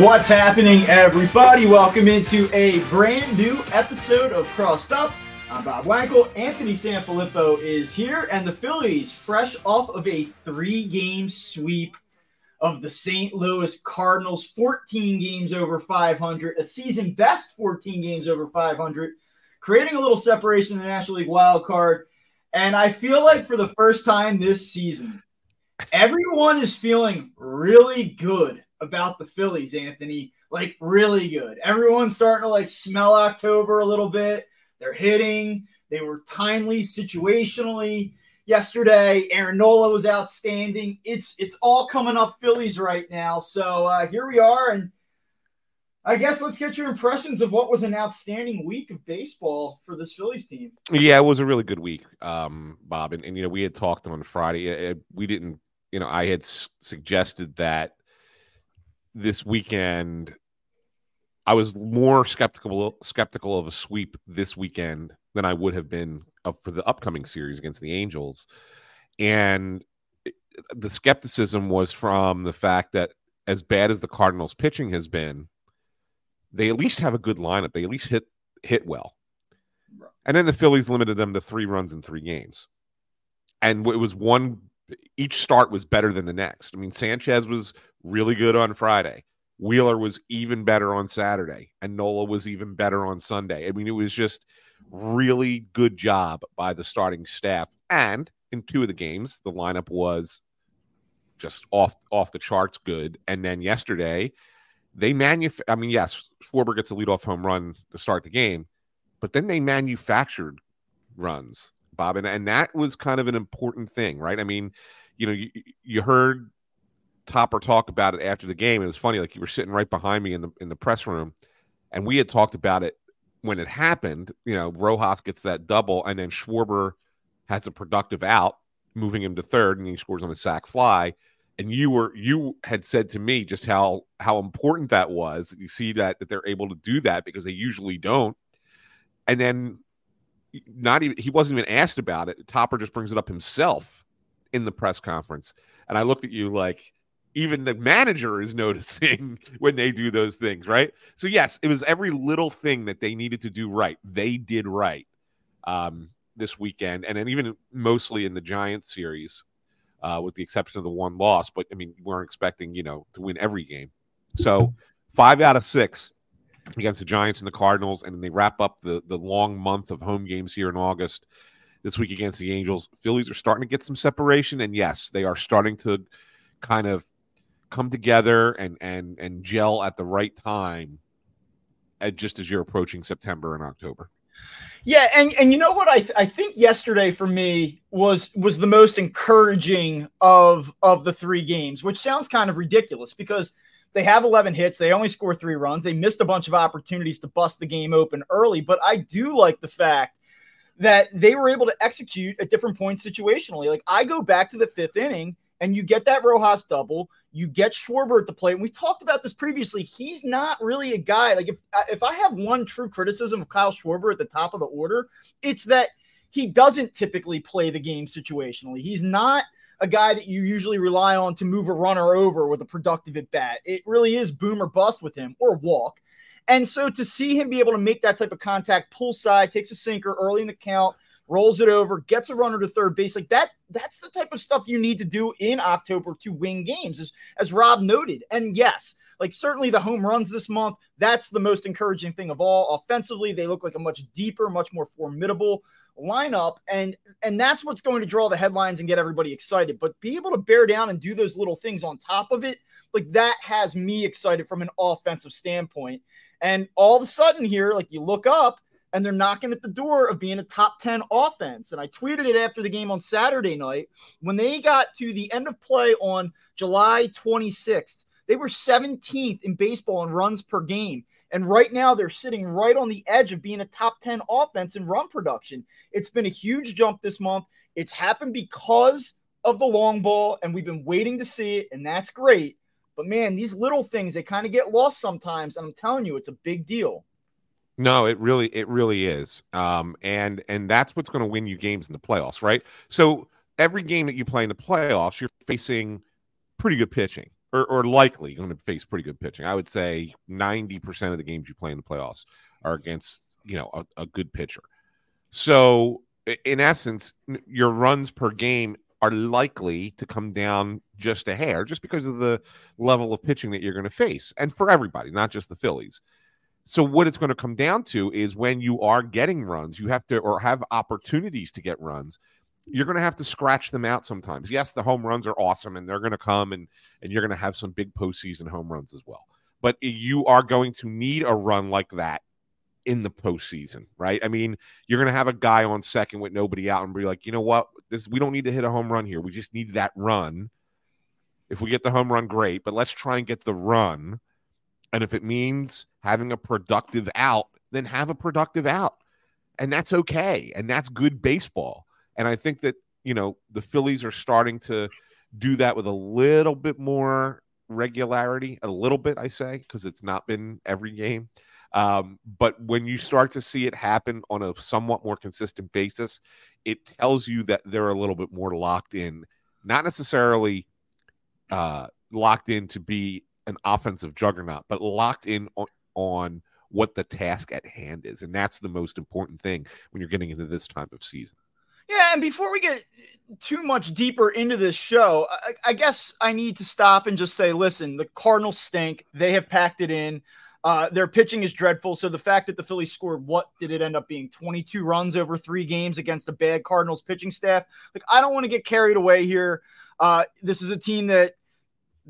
What's happening, everybody? Welcome into a brand new episode of Crossed Up. I'm Bob Wankel. Anthony Sanfilippo is here, and the Phillies, fresh off of a three game sweep of the St. Louis Cardinals, 14 games over 500, a season best 14 games over 500, creating a little separation in the National League wild card. And I feel like for the first time this season, everyone is feeling really good about the Phillies, Anthony. Like really good. Everyone's starting to like smell October a little bit. They're hitting. They were timely situationally yesterday. Aaron Nola was outstanding. It's it's all coming up Phillies right now. So uh, here we are, and I guess let's get your impressions of what was an outstanding week of baseball for this Phillies team. Yeah, it was a really good week, um, Bob. And, and you know, we had talked on Friday. It, it, we didn't, you know, I had s- suggested that this weekend I was more skeptical skeptical of a sweep this weekend than I would have been for the upcoming series against the Angels. And the skepticism was from the fact that as bad as the Cardinals pitching has been, they at least have a good lineup. They at least hit hit well. And then the Phillies limited them to three runs in three games. And it was one each start was better than the next. I mean, Sanchez was really good on Friday. Wheeler was even better on Saturday, and Nola was even better on Sunday. I mean, it was just really good job by the starting staff. And in two of the games, the lineup was just off off the charts good. And then yesterday, they manuf I mean, yes, Schwarber gets a leadoff home run to start the game, but then they manufactured runs, Bob, and, and that was kind of an important thing, right? I mean, you know, you, you heard Topper talk about it after the game. It was funny, like you were sitting right behind me in the in the press room, and we had talked about it when it happened. You know, Rojas gets that double, and then Schwarber has a productive out, moving him to third, and he scores on a sac fly. And you were you had said to me just how how important that was. You see that that they're able to do that because they usually don't. And then not even he wasn't even asked about it. Topper just brings it up himself in the press conference. And I looked at you like, even the manager is noticing when they do those things, right? So yes, it was every little thing that they needed to do right. They did right um, this weekend, and then even mostly in the Giants series, uh, with the exception of the one loss. But I mean, we weren't expecting you know to win every game. So five out of six against the Giants and the Cardinals, and then they wrap up the the long month of home games here in August. This week against the Angels, Phillies are starting to get some separation, and yes, they are starting to kind of come together and and and gel at the right time at just as you're approaching September and October. Yeah, and and you know what I th- I think yesterday for me was was the most encouraging of of the three games, which sounds kind of ridiculous because they have 11 hits, they only score 3 runs. They missed a bunch of opportunities to bust the game open early, but I do like the fact that they were able to execute at different points situationally. Like I go back to the 5th inning and you get that Rojas double, you get Schwarber at the plate. And we've talked about this previously. He's not really a guy like if uh, if I have one true criticism of Kyle Schwarber at the top of the order, it's that he doesn't typically play the game situationally. He's not a guy that you usually rely on to move a runner over with a productive at bat. It really is boom or bust with him or walk. And so to see him be able to make that type of contact, pull side, takes a sinker early in the count, rolls it over, gets a runner to third base. Like that, that's the type of stuff you need to do in October to win games, as, as Rob noted. And yes, like certainly the home runs this month, that's the most encouraging thing of all. Offensively, they look like a much deeper, much more formidable lineup. And and that's what's going to draw the headlines and get everybody excited. But be able to bear down and do those little things on top of it, like that has me excited from an offensive standpoint. And all of a sudden here, like you look up and they're knocking at the door of being a top 10 offense. And I tweeted it after the game on Saturday night. When they got to the end of play on July 26th, they were 17th in baseball in runs per game. And right now they're sitting right on the edge of being a top 10 offense in run production. It's been a huge jump this month. It's happened because of the long ball, and we've been waiting to see it, and that's great. But man, these little things, they kind of get lost sometimes. And I'm telling you, it's a big deal. No, it really, it really is. Um, and and that's what's going to win you games in the playoffs, right? So every game that you play in the playoffs, you're facing pretty good pitching. or, or likely going to face pretty good pitching. I would say 90% of the games you play in the playoffs are against, you know, a, a good pitcher. So, in essence, your runs per game are likely to come down just a hair just because of the level of pitching that you're going to face and for everybody, not just the Phillies. So what it's going to come down to is when you are getting runs, you have to or have opportunities to get runs, you're going to have to scratch them out sometimes. Yes, the home runs are awesome and they're going to come and and you're going to have some big postseason home runs as well. But you are going to need a run like that in the postseason, right? I mean, you're going to have a guy on second with nobody out and be like, you know what? This we don't need to hit a home run here. We just need that run. If we get the home run, great. But let's try and get the run. And if it means having a productive out, then have a productive out. And that's okay. And that's good baseball. And I think that, you know, the Phillies are starting to do that with a little bit more regularity, a little bit, I say, because it's not been every game. Um, but when you start to see it happen on a somewhat more consistent basis, it tells you that they're a little bit more locked in, not necessarily uh, locked in to be an offensive juggernaut, but locked in on, on what the task at hand is. And that's the most important thing when you're getting into this time of season. Yeah, and before we get too much deeper into this show, I, I, guess I need to stop and just say, listen, the Cardinals stink. They have packed it in. Uh, their pitching is dreadful. So the fact that the Phillies scored what did it end up being 22 runs over three games against a bad Cardinals pitching staff? Like I don't want to get carried away here. Uh, this is a team that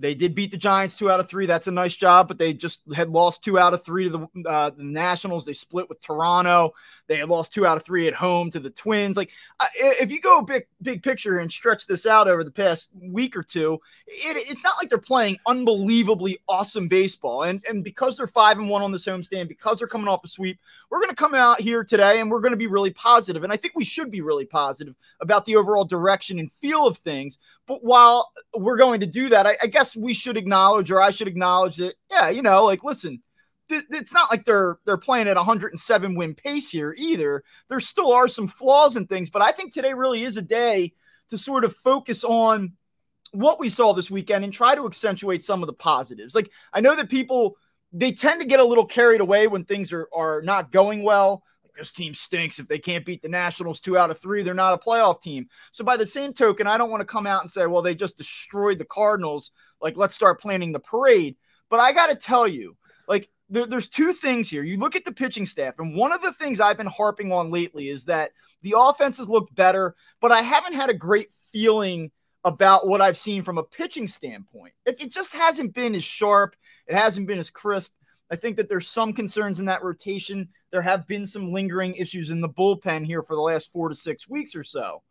they did beat the Giants two out of three. That's a nice job, but they just had lost two out of three to the, uh, the Nationals. They split with Toronto. They had lost two out of three at home to the Twins. Like, if you go big big picture and stretch this out over the past week or two, it, it's not like they're playing unbelievably awesome baseball. And and because they're five and one on this homestand, because they're coming off a sweep, we're going to come out here today and we're going to be really positive. And I think we should be really positive about the overall direction and feel of things. But while we're going to do that, I, I guess guess we should acknowledge, or I should acknowledge that, yeah, you know, like, listen, th- it's not like they're they're playing at 107 win pace here either. There still are some flaws and things, but I think today really is a day to sort of focus on what we saw this weekend and try to accentuate some of the positives. Like, I know that people they tend to get a little carried away when things are are not going well this team stinks. If they can't beat the Nationals two out of three, they're not a playoff team. So, by the same token, I don't want to come out and say, well, they just destroyed the Cardinals. Like, let's start planning the parade. But I got to tell you, like, there, there's two things here. You look at the pitching staff, and one of the things I've been harping on lately is that the offenses look better, but I haven't had a great feeling about what I've seen from a pitching standpoint. It, it just hasn't been as sharp, it hasn't been as crisp. I think that there's some concerns in that rotation. There have been some lingering issues in the bullpen here for the last four to six weeks or so.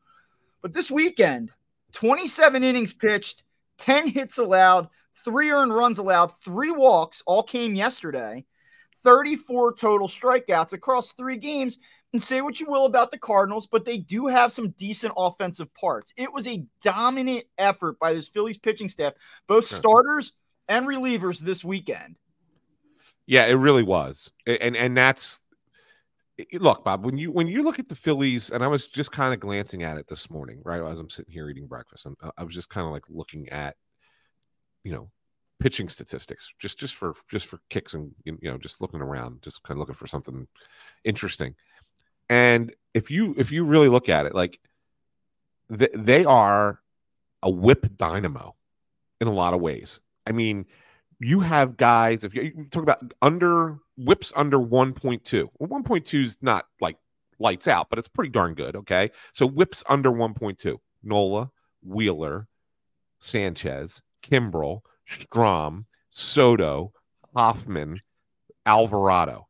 But this weekend, 27 innings pitched, 10 hits allowed, three earned runs allowed, three walks all came yesterday, 34 total strikeouts across three games. And say what you will about the Cardinals, but they do have some decent offensive parts. It was a dominant effort by this Phillies pitching staff, both starters and relievers this weekend. Yeah, it really was, and and that's look, Bob. When you when you look at the Phillies, and I was just kind of glancing at it this morning, right as I'm sitting here eating breakfast, and uh, I was just kind of like looking at, you know, pitching statistics, just just for just for kicks and you know, just looking around, just kind of looking for something interesting. And if you if you really look at it, like they are a whip dynamo in a lot of ways. I mean, you have guys, if you, talk about under whips under 1.2, well, 1.2 is not like lights out, but it's pretty darn good. Okay. So whips under 1.2, Nola, Wheeler, Sanchez, Kimbrel, Strahm, Soto, Hoffman, Alvarado,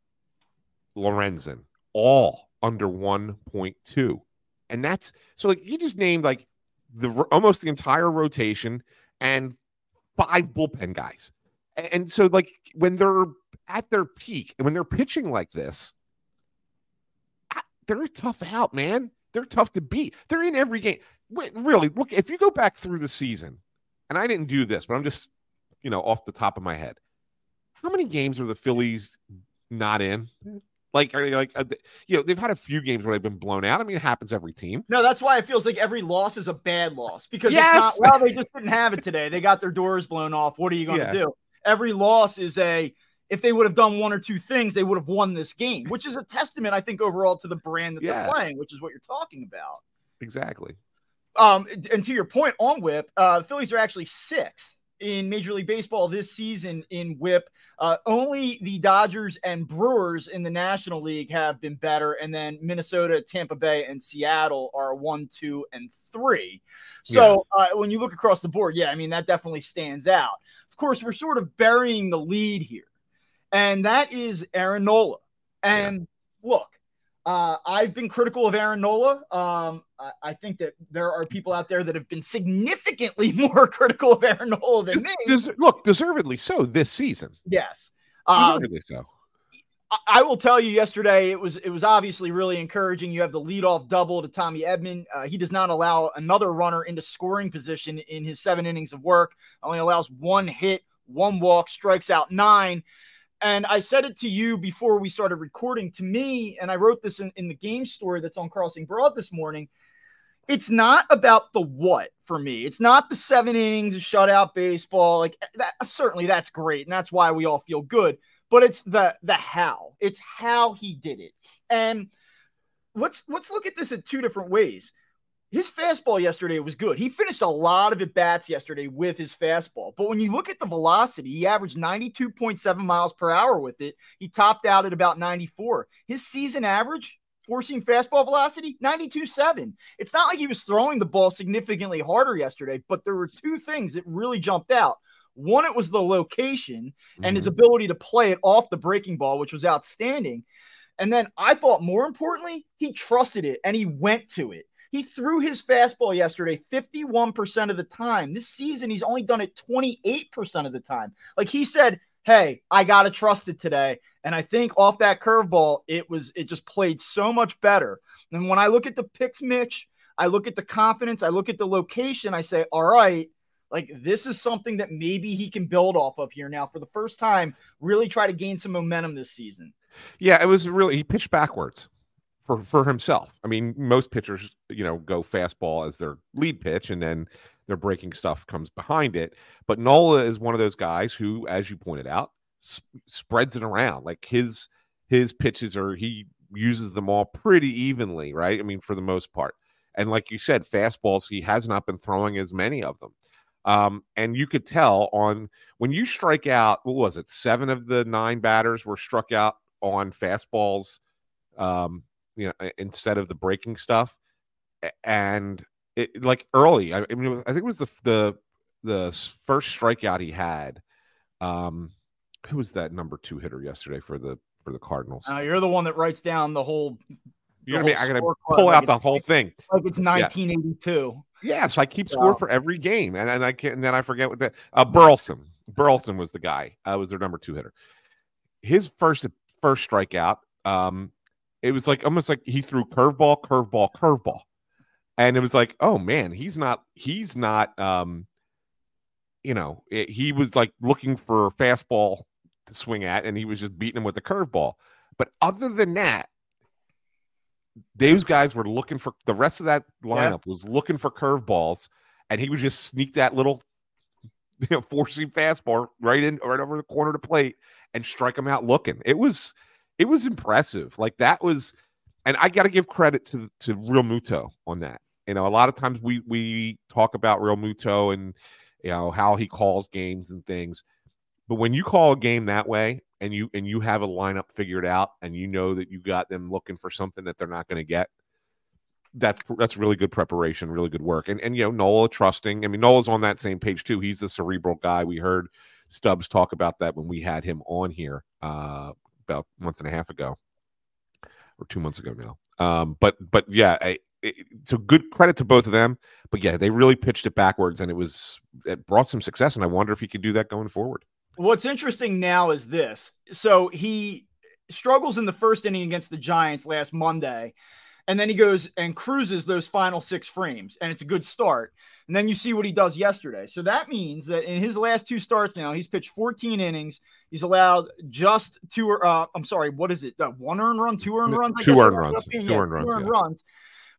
Lorenzen, all under 1.2. And that's so like you just named like the almost the entire rotation and five bullpen guys. And so, like, when they're at their peak and when they're pitching like this, they're tough out, man. They're tough to beat. They're in every game. Really, look, if you go back through the season, and I didn't do this, but I'm just, you know, off the top of my head, how many games are the Phillies not in? Like, are they like, uh, you know, they've had a few games where they've been blown out. I mean, it happens every team. No, that's why it feels like every loss is a bad loss because Yes. it's not, well, they just didn't have it today. They got their doors blown off. What are you going to Yeah. do? Every loss is a, if they would have done one or two things, they would have won this game, which is a testament, I think, overall to the brand that Yeah. they're playing, which is what you're talking about. Exactly. Um, and to your point on whip, uh, the Phillies are actually sixth in Major League Baseball this season in whip. Uh, only the Dodgers and Brewers in the National League have been better, and then Minnesota, Tampa Bay, and Seattle are one, two, and three. So uh, when you look across the board, yeah, I mean that definitely stands out. Of course, we're sort of burying the lead here, and that is Aaron Nola. And look, uh, I've been critical of Aaron Nola. Um, I, I think that there are people out there that have been significantly more critical of Aaron Nola than me. Des- look, deservedly so this season. Yes. Um, Deservedly so. I- will tell you yesterday it was it was obviously really encouraging. You have the leadoff double to Tommy Edman. Uh, he does not allow another runner into scoring position in his seven innings of work. Only allows one hit, one walk, strikes out nine. And I said it to you before we started recording. To me, and I wrote this in, in the game story that's on Crossing Broad this morning. It's not about the what for me. It's not the seven innings of shutout baseball. Like that, certainly that's great, and that's why we all feel good but it's the the how. It's how he did it. And let's let's look at this in two different ways. His fastball yesterday was good. He finished a lot of at bats yesterday with his fastball. But when you look at the velocity, he averaged 92.7 miles per hour with it. He topped out at about 94. His season average, four-seam fastball velocity, 92.7. It's not like he was throwing the ball significantly harder yesterday, but there were two things that really jumped out. One, it was the location and his Mhm. ability to play it off the breaking ball, which was outstanding. And then I thought more importantly, he trusted it and he went to it. He threw his fastball yesterday 51% of the time. This season, he's only done it 28% of the time. Like he said, Hey, I gotta trust it today. And I think off that curveball, it was it just played so much better. And when I look at the picks, Mitch, I look at the confidence, I look at the location, I say, all right, like this is something that maybe he can build off of here now for the first time, really try to gain some momentum this season. Yeah, it was really he pitched backwards for for himself. I mean, most pitchers, you know, go fastball as their lead pitch, and then their breaking stuff comes behind it. But Nola is one of those guys who, as you pointed out, sp- spreads it around. Like his his pitches are he uses them all pretty evenly, right? I mean, for the most part. And like you said, fastballs he has not been throwing as many of them. Um, and you could tell on when you strike out, what was it? Seven of the nine batters were struck out on fastballs, um, you know, instead of the breaking stuff. And it like early, I, I mean, I think it was the the the first strikeout he had. Um, who was that number two hitter yesterday for the for the Cardinals? Uh, you're the one that writes down the whole. you know what I mean? I gotta pull like out the whole thing. Like it's 1982. Yes, I keep score for every game, and, and I can't. And then I forget what that. Uh, Burleson. Burleson was the guy. Uh, was their number two hitter. His first first strikeout. Um, it was like almost like he threw curveball, curveball, curveball, and it was like, oh man, he's not. He's not. Um, you know, it, he was like looking for fastball to swing at, and he was just beating him with the curveball. But other than that, those guys were looking for the rest of that lineup was looking for curveballs, and he would just sneak that little, you know, four seam fastball right in right over the corner of the plate and strike him out looking. It was it was impressive. Like that was, and I got to give credit to to Realmuto on that. You know, a lot of times we we talk about Realmuto and you know how he calls games and things, but when you call a game that way and you and you have a lineup figured out and you know that you got them looking for something that they're not going to get, that's that's really good preparation, really good work. And and you know Nola trusting. I mean Nola's on that same page too. He's a cerebral guy. We heard Stubbs talk about that when we had him on here uh, about a month and a half ago, or two months ago now. Um, but but yeah, I, it, so good credit to both of them. But yeah, they really pitched it backwards, and it was it brought some success. And I wonder if he could do that going forward. What's interesting now is this. So he struggles in the first inning against the Giants last Monday. And then he goes and cruises those final six frames, and it's a good start. And then you see what he does yesterday. So that means that in his last two starts now, he's pitched 14 innings. He's allowed just two, uh, I'm sorry, what is it? Uh, one earned run, two earned runs? I two earned runs. Two earned runs. Two earned yeah. runs.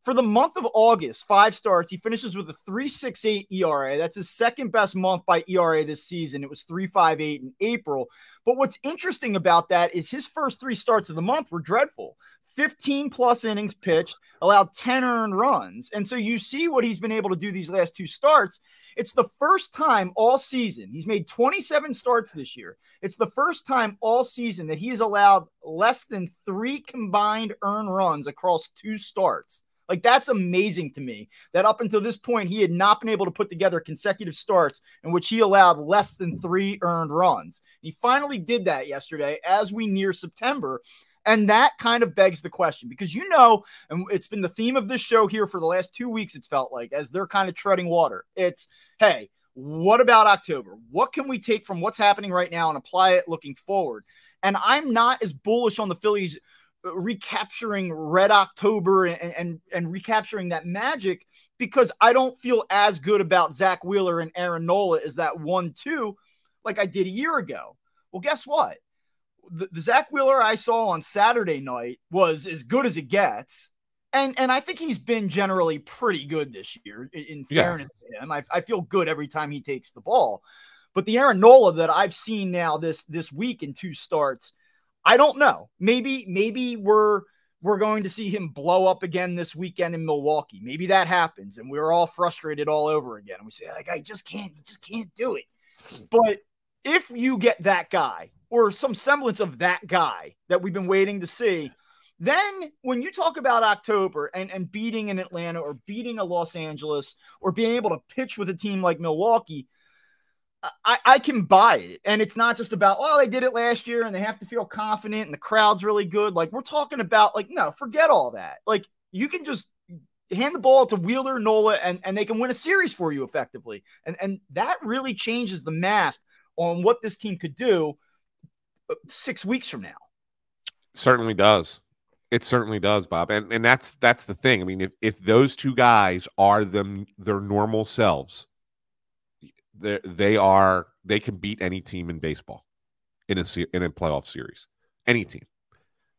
For the month of August, five starts. He finishes with a 3.68 ERA. That's his second best month by ERA this season. It was 3.58 in April. But what's interesting about that is his first three starts of the month were dreadful. 15 plus innings pitched, allowed 10 earned runs. And so you see what he's been able to do these last two starts. It's the first time all season, he's made 27 starts this year. It's the first time all season that he has allowed less than three combined earned runs across two starts. Like that's amazing to me that up until this point, he had not been able to put together consecutive starts in which he allowed less than three earned runs. He finally did that yesterday as we near September. And that kind of begs the question because you know, and it's been the theme of this show here for the last two weeks, it's felt like as they're kind of treading water. It's, hey, what about October? What can we take from what's happening right now and apply it looking forward? And I'm not as bullish on the Phillies recapturing Red October and, and, and recapturing that magic because I don't feel as good about Zack Wheeler and Aaron Nola as that one two like I did a year ago. Well, guess what? The, the Zack Wheeler I saw on Saturday night was as good as it gets. And and I think he's been generally pretty good this year. In, fairness yeah. to him, I, I feel good every time he takes the ball. But the Aaron Nola that I've seen now this this week in two starts, I don't know. Maybe maybe we're we're going to see him blow up again this weekend in Milwaukee. Maybe that happens, and we're all frustrated all over again. And we say, like, I just can't, you just can't do it. But if you get that guy or some semblance of that guy that we've been waiting to see, then when you talk about October and, and beating an Atlanta or beating a Los Angeles or being able to pitch with a team like Milwaukee, I, I can buy it. And it's not just about, oh, they did it last year and they have to feel confident and the crowd's really good. Like, we're talking about, like, no, forget all that. Like, you can just hand the ball to Wheeler, Nola, and, and they can win a series for you effectively. And, and that really changes the math on what this team could do uh, six weeks from now. Certainly does. It certainly does, Bob. And and that's that's the thing. I mean, if if those two guys are them their normal selves, they are they can beat any team in baseball in a in a playoff series. Any team,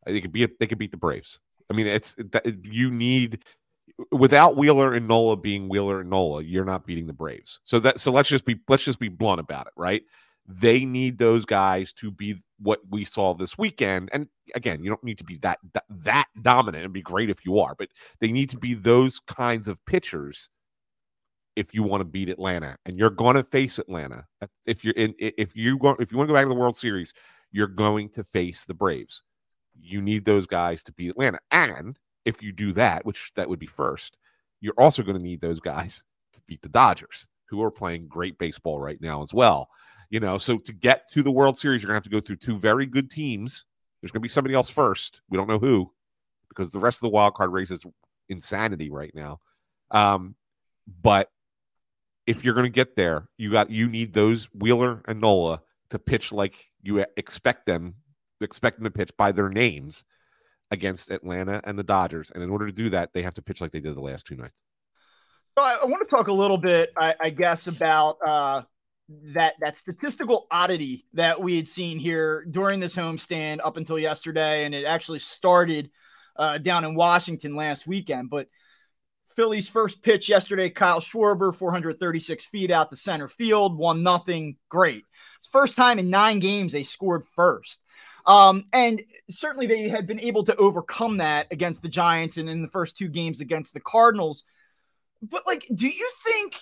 they could beat they could beat the Braves. I mean, it's you need without Wheeler and Nola being Wheeler and Nola, you're not beating the Braves. So that so let's just be let's just be blunt about it, right? They need those guys to be what we saw this weekend. And again, you don't need to be that that, dominant. and be great if you are, but they need to be those kinds of pitchers if you want to beat Atlanta, and you're going to face Atlanta. If you're in, if you go, if you want to go back to the World Series, you're going to face the Braves. You need those guys to beat Atlanta, and if you do that, which that would be first, you're also going to need those guys to beat the Dodgers, who are playing great baseball right now as well. You know, so to get to the World Series, you're going to have to go through two very good teams. There's going to be somebody else first. We don't know who, because the rest of the wild card race is insanity right now. Um, but if you're going to get there, you got you need those Wheeler and Nola to pitch like you expect them expect them to pitch by their names against Atlanta and the Dodgers. And in order to do that, they have to pitch like they did the last two nights. So I, I want to talk a little bit, I, I guess, about uh, that that statistical oddity that we had seen here during this homestand up until yesterday, and it actually started uh, down in Washington last weekend. But Phillies first pitch yesterday, Kyle Schwarber, 436 feet out to center field, one nothing. Great. It's first time in nine games they scored first. Um, and certainly they had been able to overcome that against the Giants and in the first two games against the Cardinals. But like, do you think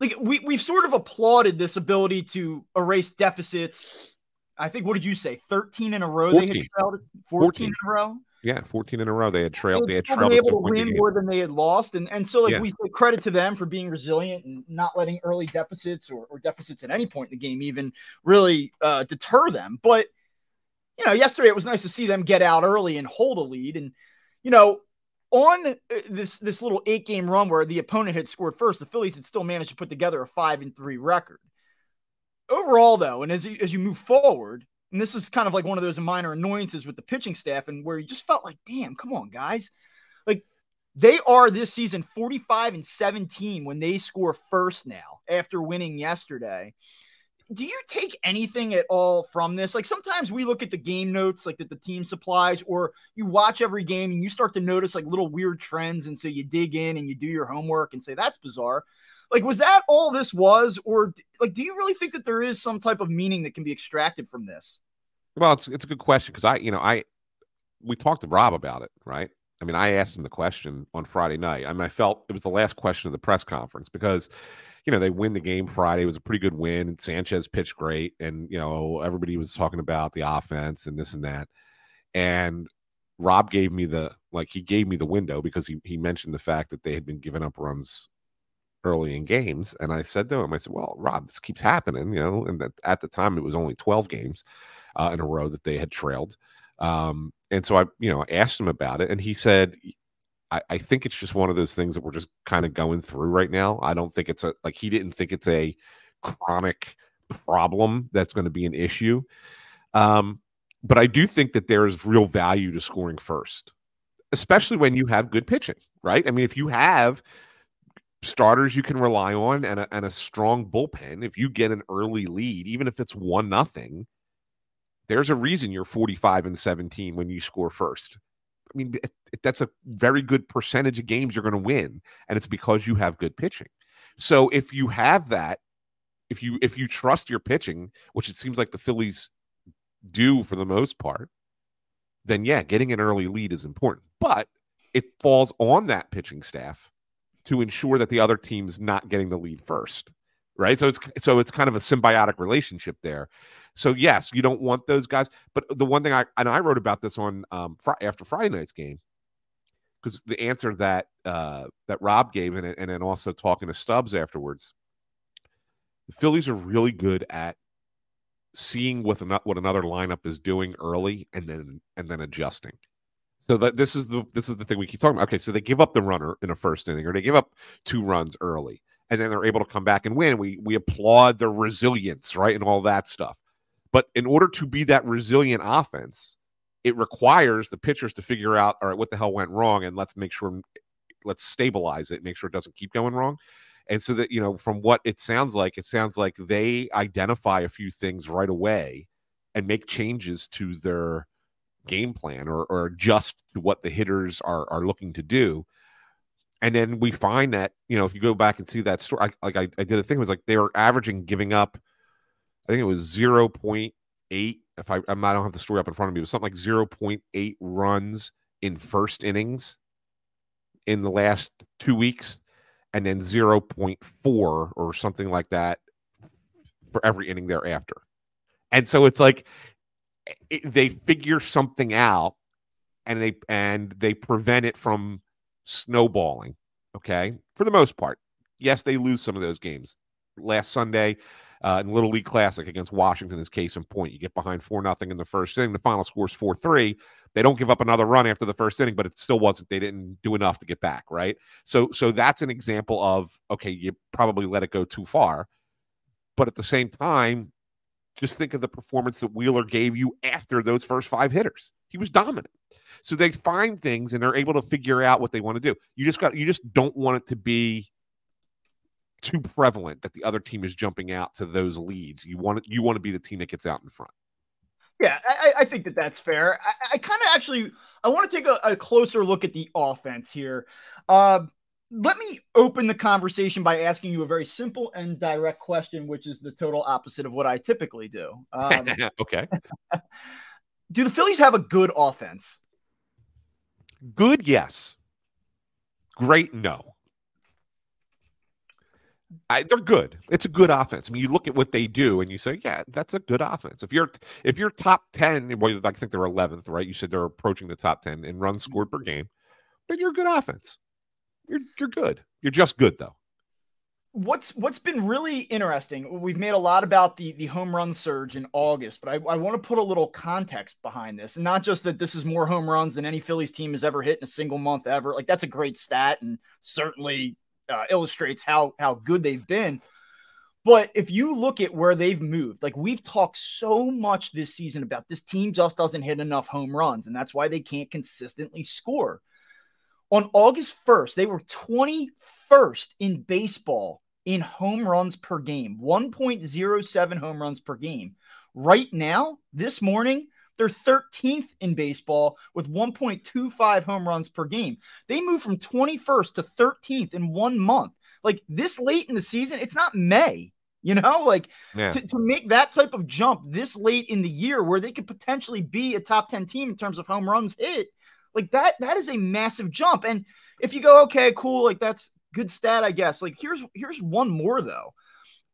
like we, we've sort of applauded this ability to erase deficits? I think what did you say? 13 in a row 14. they had trailed 14, 14 in a row. Yeah, 14 in a row. They had trailed. They had trailed. able to win more than they had lost, and and so like yeah. we say credit to them for being resilient and not letting early deficits or, or deficits at any point in the game even really uh, deter them. But you know, yesterday it was nice to see them get out early and hold a lead, and you know, on uh, this this little eight game run where the opponent had scored first, the Phillies had still managed to put together a five and three record. Overall, though, and as you, as you move forward, and this is kind of like one of those minor annoyances with the pitching staff, and where you just felt like, damn, come on, guys. Like They are this season 45 and 17 when they score first now after winning yesterday do you take anything at all from this? Like sometimes we look at the game notes, like that the team supplies, or you watch every game and you start to notice like little weird trends. And so you dig in and you do your homework and say, that's bizarre. Like, was that all this was? Or like, do you really think that there is some type of meaning that can be extracted from this? Well, it's, it's a good question because I, you know, I, we talked to Rob about it, right? I mean, I asked him the question on Friday night. I mean, I felt it was the last question of the press conference because you know, they win the game Friday. It was a pretty good win. Sanchez pitched great. And, you know, everybody was talking about the offense and this and that. And Rob gave me the, like, he gave me the window because he, he mentioned the fact that they had been giving up runs early in games. And I said to him, I said, well, Rob, this keeps happening, you know, and at the time it was only 12 games uh, in a row that they had trailed. Um, and so I, you know, asked him about it and he said, I, I think it's just one of those things that we're just kind of going through right now. I don't think it's a like he didn't think it's a chronic problem that's going to be an issue. Um, but I do think that there is real value to scoring first, especially when you have good pitching, right? I mean, if you have starters you can rely on and a, and a strong bullpen, if you get an early lead, even if it's one nothing, there's a reason you're 45 and 17 when you score first. I mean, it, it, that's a very good percentage of games you're going to win, and it's because you have good pitching. So if you have that, if you if you trust your pitching, which it seems like the Phillies do for the most part, then yeah, getting an early lead is important. But it falls on that pitching staff to ensure that the other team's not getting the lead first. Right. So it's so it's kind of a symbiotic relationship there. So yes, you don't want those guys. But the one thing I and I wrote about this on um, fr- after Friday night's game because the answer that uh, that Rob gave and and then also talking to Stubbs afterwards, the Phillies are really good at seeing what an, what another lineup is doing early and then and then adjusting. So that this is the this is the thing we keep talking about. Okay, so they give up the runner in a first inning, or they give up two runs early, and then they're able to come back and win. We we applaud their resilience, right, and all that stuff. But in order to be that resilient offense, it requires the pitchers to figure out, all right, what the hell went wrong, and let's make sure, let's stabilize it, make sure it doesn't keep going wrong. And so that, you know, from what it sounds like, it sounds like they identify a few things right away and make changes to their game plan or, or adjust to what the hitters are, are looking to do. And then we find that, you know, if you go back and see that story, I, like I, I did a thing, was like they were averaging giving up – I think it was 0.8. If I, I'm, don't have the story up in front of me, it was something like 0.8 runs in first innings in the last two weeks, and then 0.4 or something like that for every inning thereafter. And so it's like it, they figure something out and they and they prevent it from snowballing. Okay, for the most part. Yes, they lose some of those games. Last Sunday, uh, in Little League Classic against Washington is case in point. You get behind four nothing in the first inning. The final score is four three. They don't give up another run after the first inning, but it still wasn't. They didn't do enough to get back. Right. So so that's an example of okay, you probably let it go too far, but at the same time, just think of the performance that Wheeler gave you after those first five hitters. He was dominant. So they find things and they're able to figure out what they want to do. You just got you just don't want it to be too prevalent that the other team is jumping out to those leads. You want you want to be the team that gets out in front. Yeah, I, I think that that's fair. I, I kind of actually I want to take a, a, closer look at the offense here. Uh, let me open the conversation by asking you a very simple and direct question, which is the total opposite of what I typically do. Um, okay. do the Phillies have a good offense? Good, yes. Great, no. I, they're good. It's a good offense. I mean, you look at what they do and you say, yeah, that's a good offense. If you're if you're top ten, well, I think they're eleventh, right? You said they're approaching the top ten in runs scored per game. Then you're a good offense. You're you're good. You're just good though. What's what's been really interesting? We've made a lot about the the home run surge in August, but I, I want to put a little context behind this, and not just that this is more home runs than any Phillies team has ever hit in a single month ever. Like that's a great stat, and certainly uh, illustrates how how good they've been. But if you look at where they've moved, like we've talked so much this season about this team just doesn't hit enough home runs, and that's why they can't consistently score. On August 1st, they were 21st in baseball in home runs per game, 1.07 home runs per game. Right now, this morning, they're 13th in baseball with 1.25 home runs per game. They moved from 21st to 13th in one month. Like this late in the season, it's not May. You know, like yeah. to, to make that type of jump this late in the year where they could potentially be a top 10 team in terms of home runs hit, like that, that is a massive jump. And if you go, okay, cool, like that's good stat, I guess. Like here's here's one more though.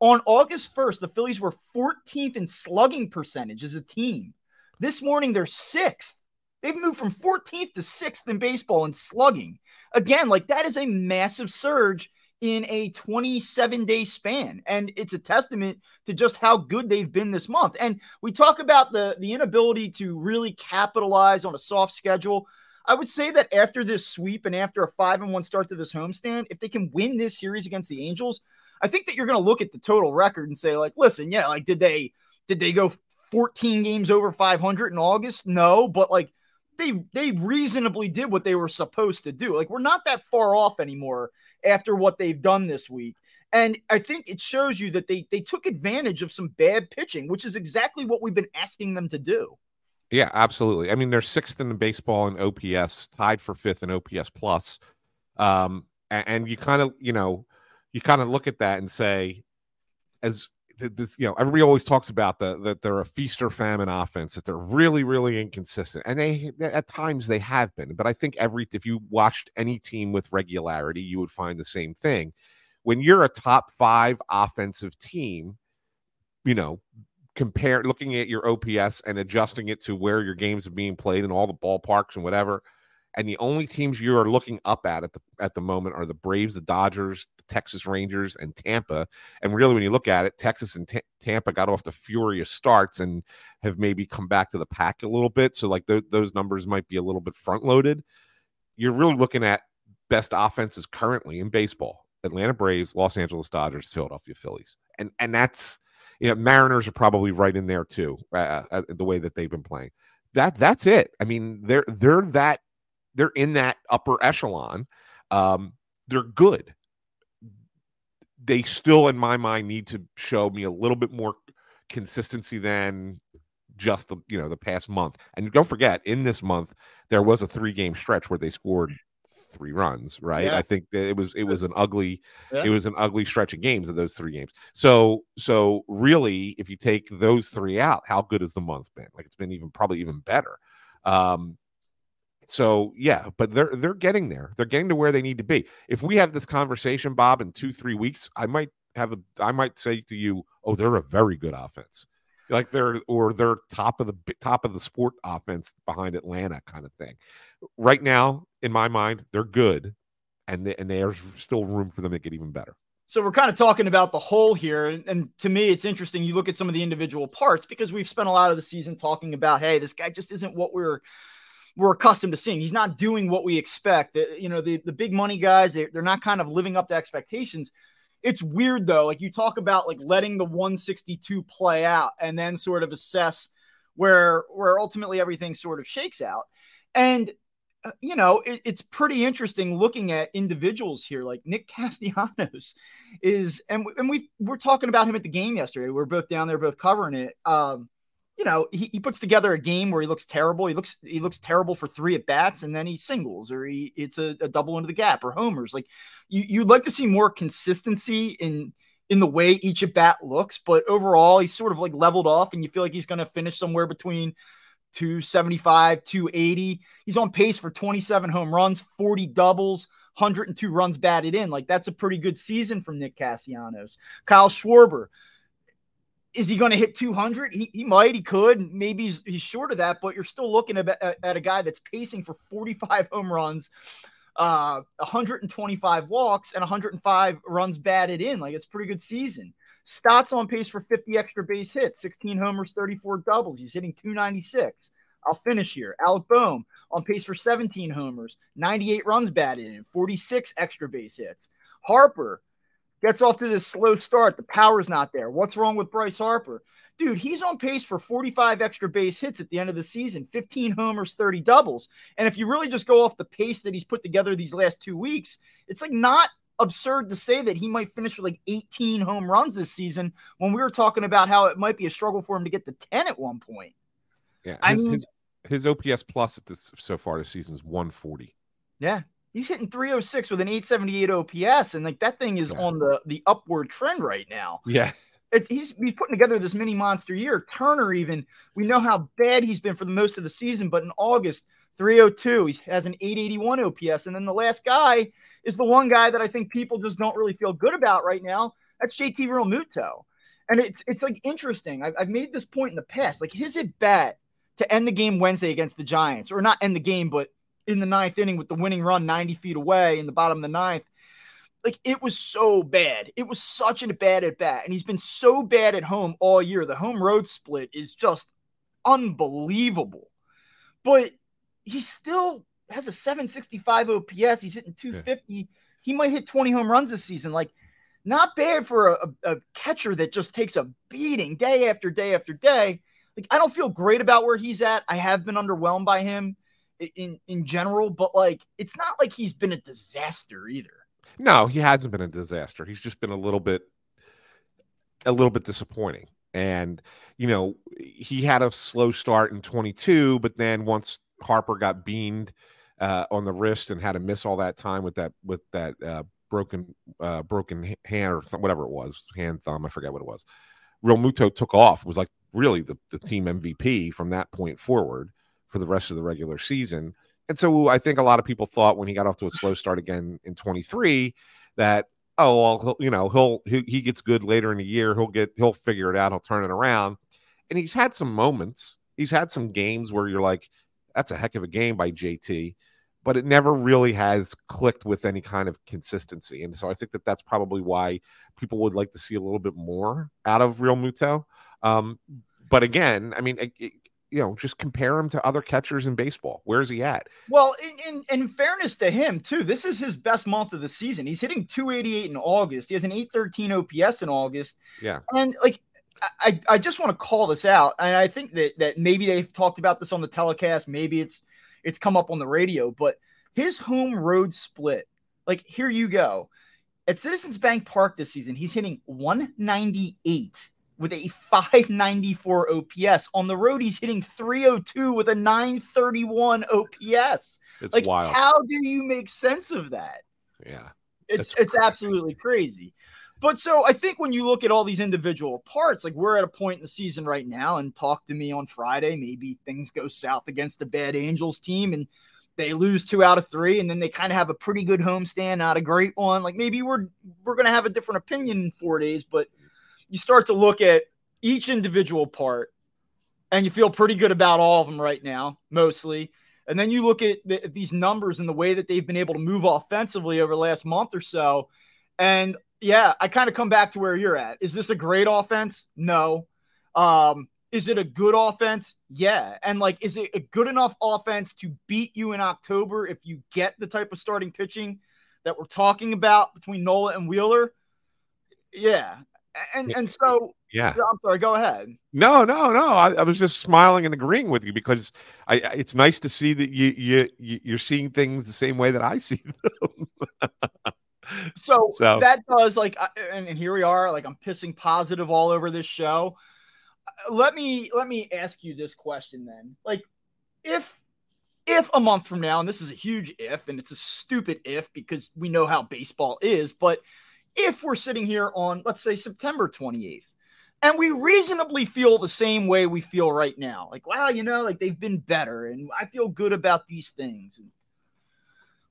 On August 1st, the Phillies were 14th in slugging percentage as a team. This morning, they're sixth. They've moved from 14th to sixth in baseball in slugging. Again, like that is a massive surge in a 27 day span. And it's a testament to just how good they've been this month. And we talk about the, the inability to really capitalize on a soft schedule. I would say that after this sweep and after a five and one start to this homestand, if they can win this series against the Angels, I think that you're going to look at the total record and say, like, listen, yeah, like, did they did they go 14 games over 500 in August? No, but like they they reasonably did what they were supposed to do. Like we're not that far off anymore after what they've done this week. And I think it shows you that they they took advantage of some bad pitching, which is exactly what we've been asking them to do. Yeah, absolutely. I mean, they're sixth in the baseball in OPS, tied for fifth in OPS plus. Um, and, and you kind of, you know, you kind of look at that and say, as this, you know, everybody always talks about the that they're a feast or famine offense, that they're really, really inconsistent, and they at times they have been. But I think every if you watched any team with regularity, you would find the same thing. When you're a top five offensive team, you know, compare looking at your OPS and adjusting it to where your games are being played and all the ballparks and whatever and the only teams you are looking up at at the at the moment are the Braves, the Dodgers, the Texas Rangers, and Tampa. And really, when you look at it, Texas and T- Tampa got off the furious starts and have maybe come back to the pack a little bit. So, like th- those numbers might be a little bit front loaded. You're really looking at best offenses currently in baseball: Atlanta Braves, Los Angeles Dodgers, Philadelphia Phillies, and and that's you know Mariners are probably right in there too, uh, uh, the way that they've been playing. That that's it. I mean, they're they're that they're in that upper echelon. Um, they're good. They still, in my mind, need to show me a little bit more consistency than just the you know the past month. And don't forget, in this month, there was a three game stretch where they scored three runs. Right? Yeah. I think it was it was an ugly yeah. it was an ugly stretch of games of those three games. So so really, if you take those three out, how good has the month been? Like it's been even probably even better. Um, so yeah, but they're they're getting there. They're getting to where they need to be. If we have this conversation, Bob, in two three weeks, I might have a I might say to you, oh, they're a very good offense, like they're or they're top of the top of the sport offense behind Atlanta kind of thing. Right now, in my mind, they're good, and they, and there's still room for them to get even better. So we're kind of talking about the whole here, and, and, to me, it's interesting. You look at some of the individual parts because we've spent a lot of the season talking about, hey, this guy just isn't what we're we're accustomed to seeing. He's not doing what we expect. You know, the, the big money guys, they're, they're not kind of living up to expectations. It's weird though. Like you talk about like letting the 162 play out and then sort of assess where where ultimately everything sort of shakes out. And uh, you know, it, it's pretty interesting looking at individuals here. Like Nick Castellanos is, and and we we're talking about him at the game yesterday. We we're both down there, both covering it. Um, you know, he, he puts together a game where he looks terrible. He looks he looks terrible for three at bats, and then he singles or he it's a, a double into the gap or homers. Like you you'd like to see more consistency in in the way each at bat looks, but overall he's sort of like leveled off, and you feel like he's going to finish somewhere between 275, 280. He's on pace for 27 home runs, 40 doubles, 102 runs batted in. Like that's a pretty good season from Nick Castellanos. Kyle Schwarber, is he going to hit 200? He, he might, he could. Maybe he's, he's short of that, but you're still looking at, at, a guy that's pacing for 45 home runs, uh, 125 walks, and 105 runs batted in. Like it's pretty good season. Stott's on pace for 50 extra base hits, 16 homers, 34 doubles. He's hitting 296. I'll finish here. Alec Bohm on pace for 17 homers, 98 runs batted in, 46 extra base hits. Harper Gets off to this slow start. The power's not there. What's wrong with Bryce Harper? Dude, he's on pace for 45 extra base hits at the end of the season, 15 homers, 30 doubles. And if you really just go off the pace that he's put together these last two weeks, it's like not absurd to say that he might finish with like 18 home runs this season when we were talking about how it might be a struggle for him to get to 10 at one point. Yeah. His, I mean, his, his OPS plus at this so far this season is 140. Yeah. He's hitting 306 with an 878 OPS, and like that thing is yeah. on the the upward trend right now. Yeah. It, he's he's putting together this mini monster year. Turner, even we know how bad he's been for the most of the season, but in August, 302, he has an 881 OPS. And then the last guy is the one guy that I think people just don't really feel good about right now. That's JT Realmuto. And it's it's like interesting. I've, I've made this point in the past. Like his at bat to end the game Wednesday against the Giants, or not end the game, but in the ninth inning with the winning run 90 feet away in the bottom of the ninth. Like it was so bad. It was such a bad at bat. And he's been so bad at home all year. The home road split is just unbelievable. But he still has a 765 OPS. He's hitting 250. Yeah. He might hit 20 home runs this season. Like, not bad for a, a, catcher that just takes a beating day after day after day. Like, I don't feel great about where he's at. I have been underwhelmed by him in in general, but like it's not like he's been a disaster either. No, he hasn't been a disaster. He's just been a little bit a little bit disappointing. And you know, he had a slow start in 22, but then once Harper got beamed uh, on the wrist and had to miss all that time with that with that uh, broken uh, broken hand or th- whatever it was, hand thumb, I forget what it was. Realmuto took off. Was like really the, the team MVP from that point forward for the rest of the regular season. And so I think a lot of people thought when he got off to a slow start again in 23 that oh well you know he'll he, gets good later in the year. He'll get he'll figure it out. He'll turn it around. And he's had some moments. He's had some games where you're like that's a heck of a game by JT but it never really has clicked with any kind of consistency. And so I think that that's probably why people would like to see a little bit more out of Realmuto um, but again I mean it, you know, just compare him to other catchers in baseball. Where's he at? Well, in, in, in, fairness to him, too, this is his best month of the season. He's hitting 288 in August. He has an 813 OPS in August. Yeah. And like, I, I just want to call this out. And I think that that maybe they've talked about this on the telecast. Maybe it's it's come up on the radio, but his home road split, like here you go. At Citizens Bank Park this season, he's hitting 198 with a 594 OPS. On the road, he's hitting 302 with a 931 OPS. It's like, wild. How do you make sense of that? Yeah. It's it's absolutely crazy. But so I think when you look at all these individual parts, like we're at a point in the season right now, and talk to me on Friday. Maybe things go south against a bad Angels team and they lose two out of three, and then they kind of have a pretty good homestand, not a great one. Like maybe we're we're gonna have a different opinion in four days, but you start to look at each individual part and you feel pretty good about all of them right now, mostly. And then you look at, the, at these numbers and the way that they've been able to move offensively over the last month or so. And yeah, I kind of come back to where you're at. Is this a great offense? No. Um, is it a good offense? Yeah. And like, is it a good enough offense to beat you in October if you get the type of starting pitching that we're talking about between Nola and Wheeler? Yeah and and so yeah. I'm sorry go ahead. No no no I, I, was just smiling and agreeing with you because I, it's nice to see that you you you're seeing things the same way that i see them. So, so, that does like and, and here we are like i'm pissing positive all over this show. Uh, let me let me ask you this question then. Like if if a month from now and this is a huge if and it's a stupid if because we know how baseball is but if we're sitting here on, let's say, September 28th, and we reasonably feel the same way we feel right now like, wow, you know, like they've been better, and I feel good about these things.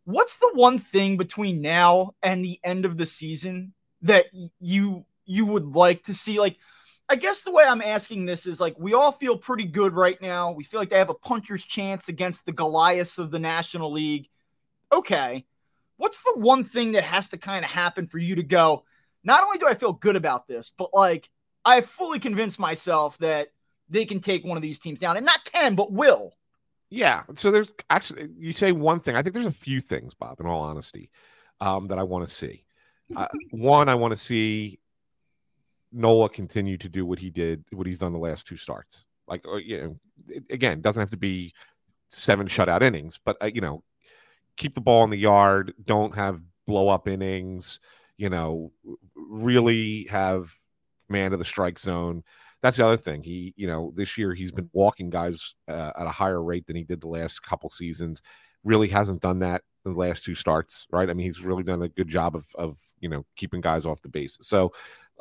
What's the one thing between now and the end of the season that you you would like to see? Like, I guess the way I'm asking this is like we all feel pretty good right now. We feel like they have a puncher's chance against the Goliaths of the National League. Okay what's the one thing that has to kind of happen for you to go, not only do I feel good about this, but like I fully convinced myself that they can take one of these teams down and not can, but will. Yeah. So there's actually, you say one thing. I think there's a few things, Bob, in all honesty, um, that I want to see. uh, one, I want to see Nola continue to do what he did, what he's done the last two starts. Like, uh, you know, it, again, doesn't have to be seven shutout innings, but uh, you know, keep the ball in the yard. Don't have blow up innings. You know, really have man of the strike zone. That's the other thing. He, you know, this year he's been walking guys uh, at a higher rate than he did the last couple seasons. Really hasn't done that in the last two starts, right? I mean, he's really done a good job of, of you know, keeping guys off the base. So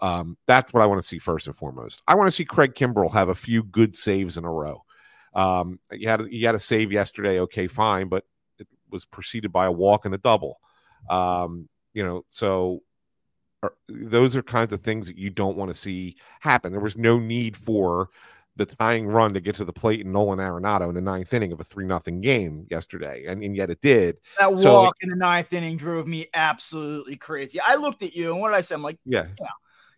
um, that's what I want to see first and foremost. I want to see Craig Kimbrel have a few good saves in a row. Um, you had you had a save yesterday, okay, fine, but was preceded by a walk and a double. Um, you know, so are, those are kinds of things that you don't want to see happen. There was no need for the tying run to get to the plate in Nolan Arenado in the ninth inning of a three nothing game yesterday, and, and yet it did. That so, in the ninth inning drove me absolutely crazy. I looked at you and what did I say? I'm like, yeah, yeah.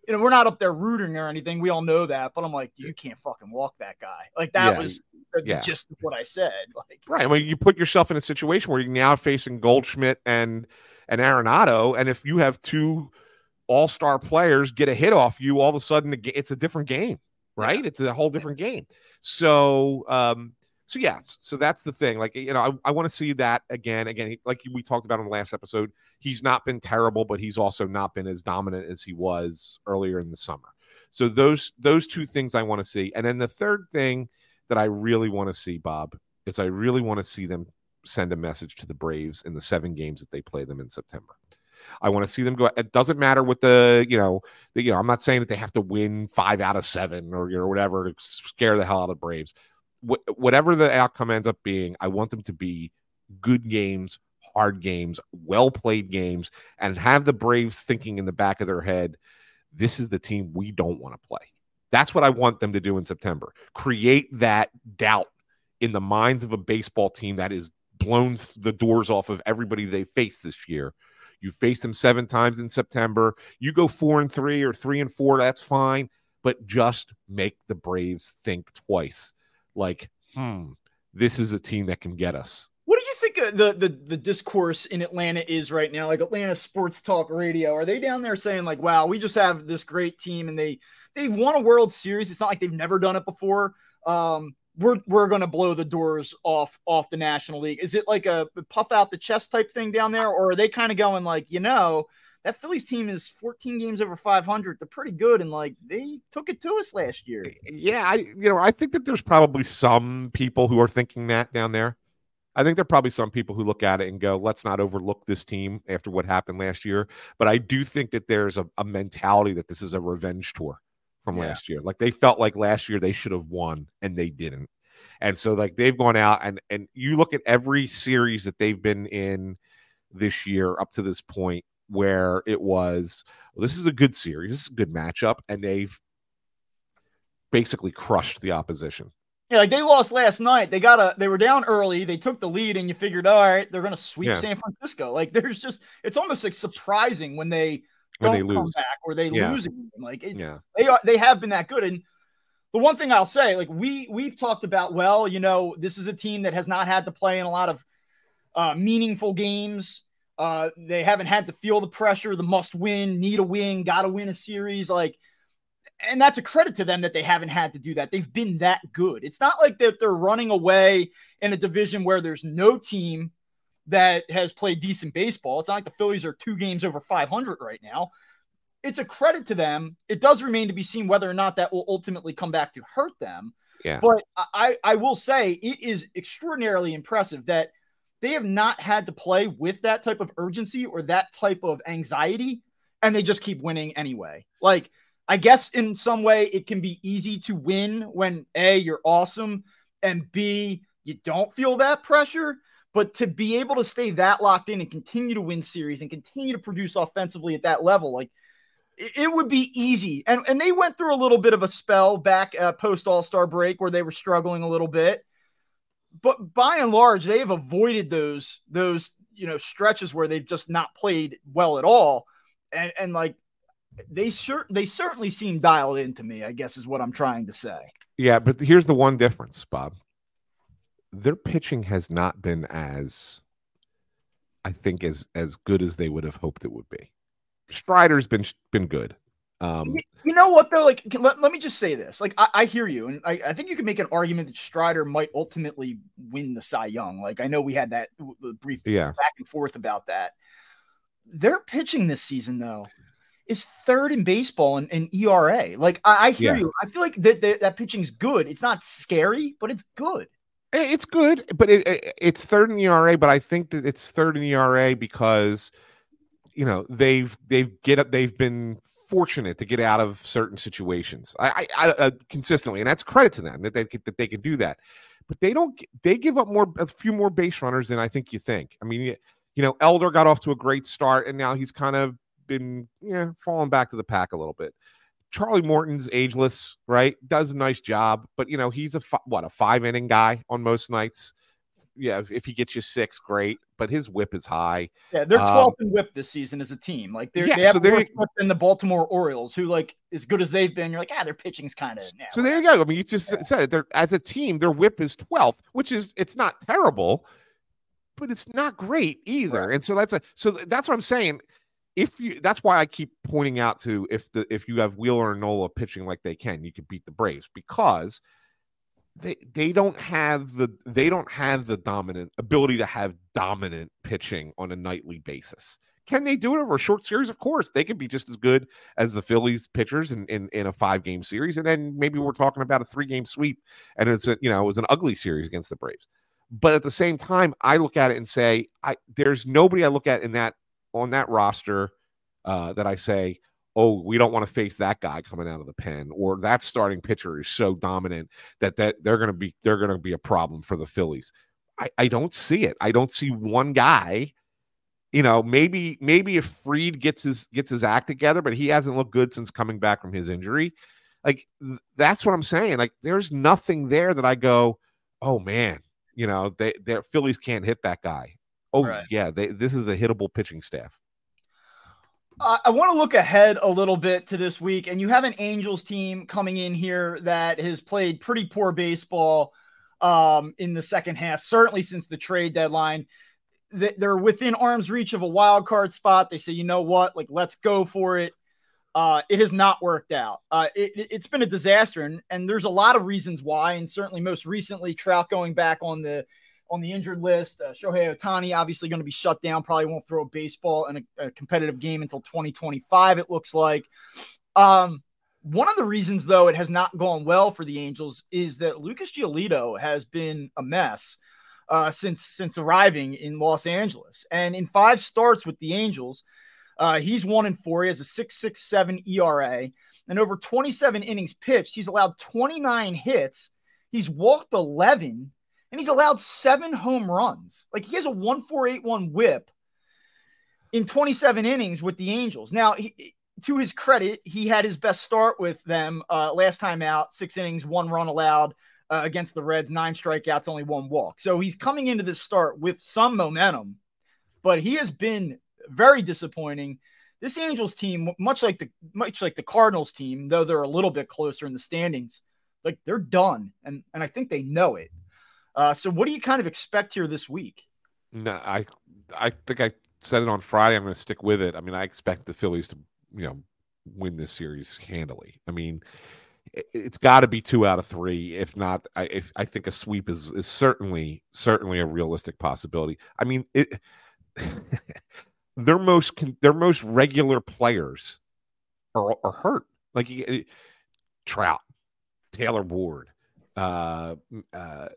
You know, we're not up there rooting or anything. We all know that, but I'm like, you can't fucking walk that guy. Like that yeah, was yeah. of what I said. Like, right. I mean, you put yourself in a situation where you're now facing Goldschmidt and and Arenado, and if you have two all-star players get a hit off you, all of a sudden it's a different game, right? Yeah. It's a whole different game. So, um, so yes, so that's the thing. Like you know, I, I want to see that again. Again, like we talked about in the last episode, he's not been terrible, but he's also not been as dominant as he was earlier in the summer. So those those two things I want to see, and then the third thing that I really want to see, Bob, is I really want to see them send a message to the Braves in the seven games that they play them in September. I want to see them go. It doesn't matter what the you know, the, you know. I'm not saying that they have to win five out of seven or you know whatever to scare the hell out of Braves. Wh- whatever the outcome ends up being, I want them to be good games, hard games, well played games, and have the Braves thinking in the back of their head, this is the team we don't want to play. That's what I want them to do in September. Create that doubt in the minds of a baseball team that is blown the doors off of everybody they face this year. You face them seven times in September. You go four and three or three and four, that's fine. But just make the Braves think twice. Like, hmm, this is a team that can get us. What do you think the, the the discourse in Atlanta is right now? Like Atlanta Sports Talk Radio, are they down there saying like, "Wow, we just have this great team and they they've won a World Series. It's not like they've never done it before. Um, we're we're going to blow the doors off off the National League. Is it like a puff out the chest type thing down there, or are they kind of going like, you know, that Phillies team is 14 games over 500. They're pretty good, and like they took it to us last year. Yeah, I you know I think that there's probably some people who are thinking that down there. I think there are probably some people who look at it and go, let's not overlook this team after what happened last year. But I do think that there's a, a mentality that this is a revenge tour from yeah. last year. Like they felt like last year they should have won and they didn't. And so like they've gone out and and you look at every series that they've been in this year up to this point where it was well, this is a good series, this is a good matchup, and they've basically crushed the opposition. Yeah, like they lost last night. They got a they were down early. They took the lead, and you figured, all right, they're gonna sweep yeah. San Francisco. Like there's just it's almost like surprising when they when they come back or they yeah. lose. Like it, yeah. they are they have been that good. And the one thing I'll say, like we we've talked about, well, you know, this is a team that has not had to play in a lot of uh, meaningful games. Uh, they haven't had to feel the pressure, the must win, need a win, got to win a series. Like, and that's a credit to them that they haven't had to do that. They've been that good. It's not like that they're running away in a division where there's no team that has played decent baseball. It's not like the Phillies are two games over 500 right now. It's a credit to them. It does remain to be seen whether or not that will ultimately come back to hurt them. Yeah. But I, I will say it is extraordinarily impressive that they have not had to play with that type of urgency or that type of anxiety, and they just keep winning anyway. Like, I guess in some way it can be easy to win when A, you're awesome, and B, you don't feel that pressure. But to be able to stay that locked in and continue to win series and continue to produce offensively at that level, like it, would be easy. And and they went through a little bit of a spell back uh, post All Star break where they were struggling a little bit. But by and large, they have avoided those those you know stretches where they've just not played well at all. And and like they sure they certainly seem dialed in to me. I guess is what I'm trying to say. Yeah, but here's the one difference, Bob their pitching has not been as I think as as good as they would have hoped it would be. Strider's been been good. Um, you know what though? Like, let, let me just say this. Like, I, I hear you, and I, I, think you can make an argument that Strider might ultimately win the Cy Young. Like, I know we had that brief yeah. back and forth about that. Their pitching this season, though, is third in baseball in, in ERA. Like, I, I hear yeah. you. I feel like that, that that pitching's good. It's not scary, but it's good. It's good, but it, it, it's third in ERA. But I think that it's third in ERA because you know they've they've get up they've been fortunate to get out of certain situations. I, I, I uh, consistently, and that's credit to them that they that they can do that. But they don't. They give up more, a few more base runners than I think you think. I mean, you know, Elder got off to a great start, and now he's kind of been yeah falling back to the pack a little bit. Charlie Morton's ageless, right? Does a nice job, but you know he's a what a five inning guy on most nights yeah, if, he gets you six, great. But his whip is high. Yeah, they're 12th um, in whip this season as a team. Like they're, yeah, they have so more whip than the Baltimore Orioles, who like as good as they've been. You're like, ah, their pitching's kind of. so there you go. I mean, you just yeah. said it. They're as a team, their whip is 12th, which is it's not terrible, but it's not great either. Right. And so that's a so that's what I'm saying. If you that's why I keep pointing out to if the if you have Wheeler and Nola pitching like they can, you can beat the Braves because they they don't have the they don't have the dominant ability to have dominant pitching on a nightly basis. Can they do it over a short series? Of course, they can be just as good as the Phillies pitchers in, in, in a five game series, and then maybe we're talking about a three game sweep, and it's a you know it was an ugly series against the Braves. But at the same time, I look at it and say, I there's nobody I look at in that on that roster uh, that I say, oh, we don't want to face that guy coming out of the pen, or that starting pitcher is so dominant that that they're going to be they're going to be a problem for the Phillies. I, I don't see it. I don't see one guy. You know, maybe maybe if Fried gets his gets his act together, but he hasn't looked good since coming back from his injury. Like th- that's what I'm saying. Like there's nothing there that I go, oh man, you know, they their Phillies can't hit that guy. Oh right. yeah, they, this is a hittable pitching staff. I want to look ahead a little bit to this week, and you have an Angels team coming in here that has played pretty poor baseball um, in the second half, certainly since the trade deadline. They're within arm's reach of a wild card spot. They say, you know what, like let's go for it. Uh, it has not worked out. Uh, it, has been a disaster, and, and there's a lot of reasons why. And certainly, most recently, Trout going back on the on the injured list. Uh, Shohei Ohtani obviously going to be shut down. Probably won't throw a baseball in a, a competitive game until 2025. It looks like. Um, one of the reasons, though, it has not gone well for the Angels is that Lucas Giolito has been a mess uh, since since arriving in Los Angeles, and in five starts with the Angels, uh, he's one and four. He has a six six seven ERA, and over 27 innings pitched, he's allowed 29 hits. He's walked 11 and he's allowed seven home runs. Like he has a 1481 whip in 27 innings with the Angels. Now, he, to his credit, he had his best start with them uh, last time out, six innings, one run allowed uh, against the Reds, nine strikeouts, only one walk. So he's coming into this start with some momentum, but he has been very disappointing. This Angels team, much like the much like the Cardinals team, though they're a little bit closer in the standings, like they're done, and and I think they know it. Uh, so what do you kind of expect here this week? No, I I think I said it on Friday. I'm going to stick with it. I mean, I expect the Phillies to you know win this series handily. I mean, it, has got to be two out of three. If not, I if, I think a sweep is is certainly certainly a realistic possibility. I mean, it. their most their most regular players are, are hurt. Like Trout, Taylor Ward, uh, uh,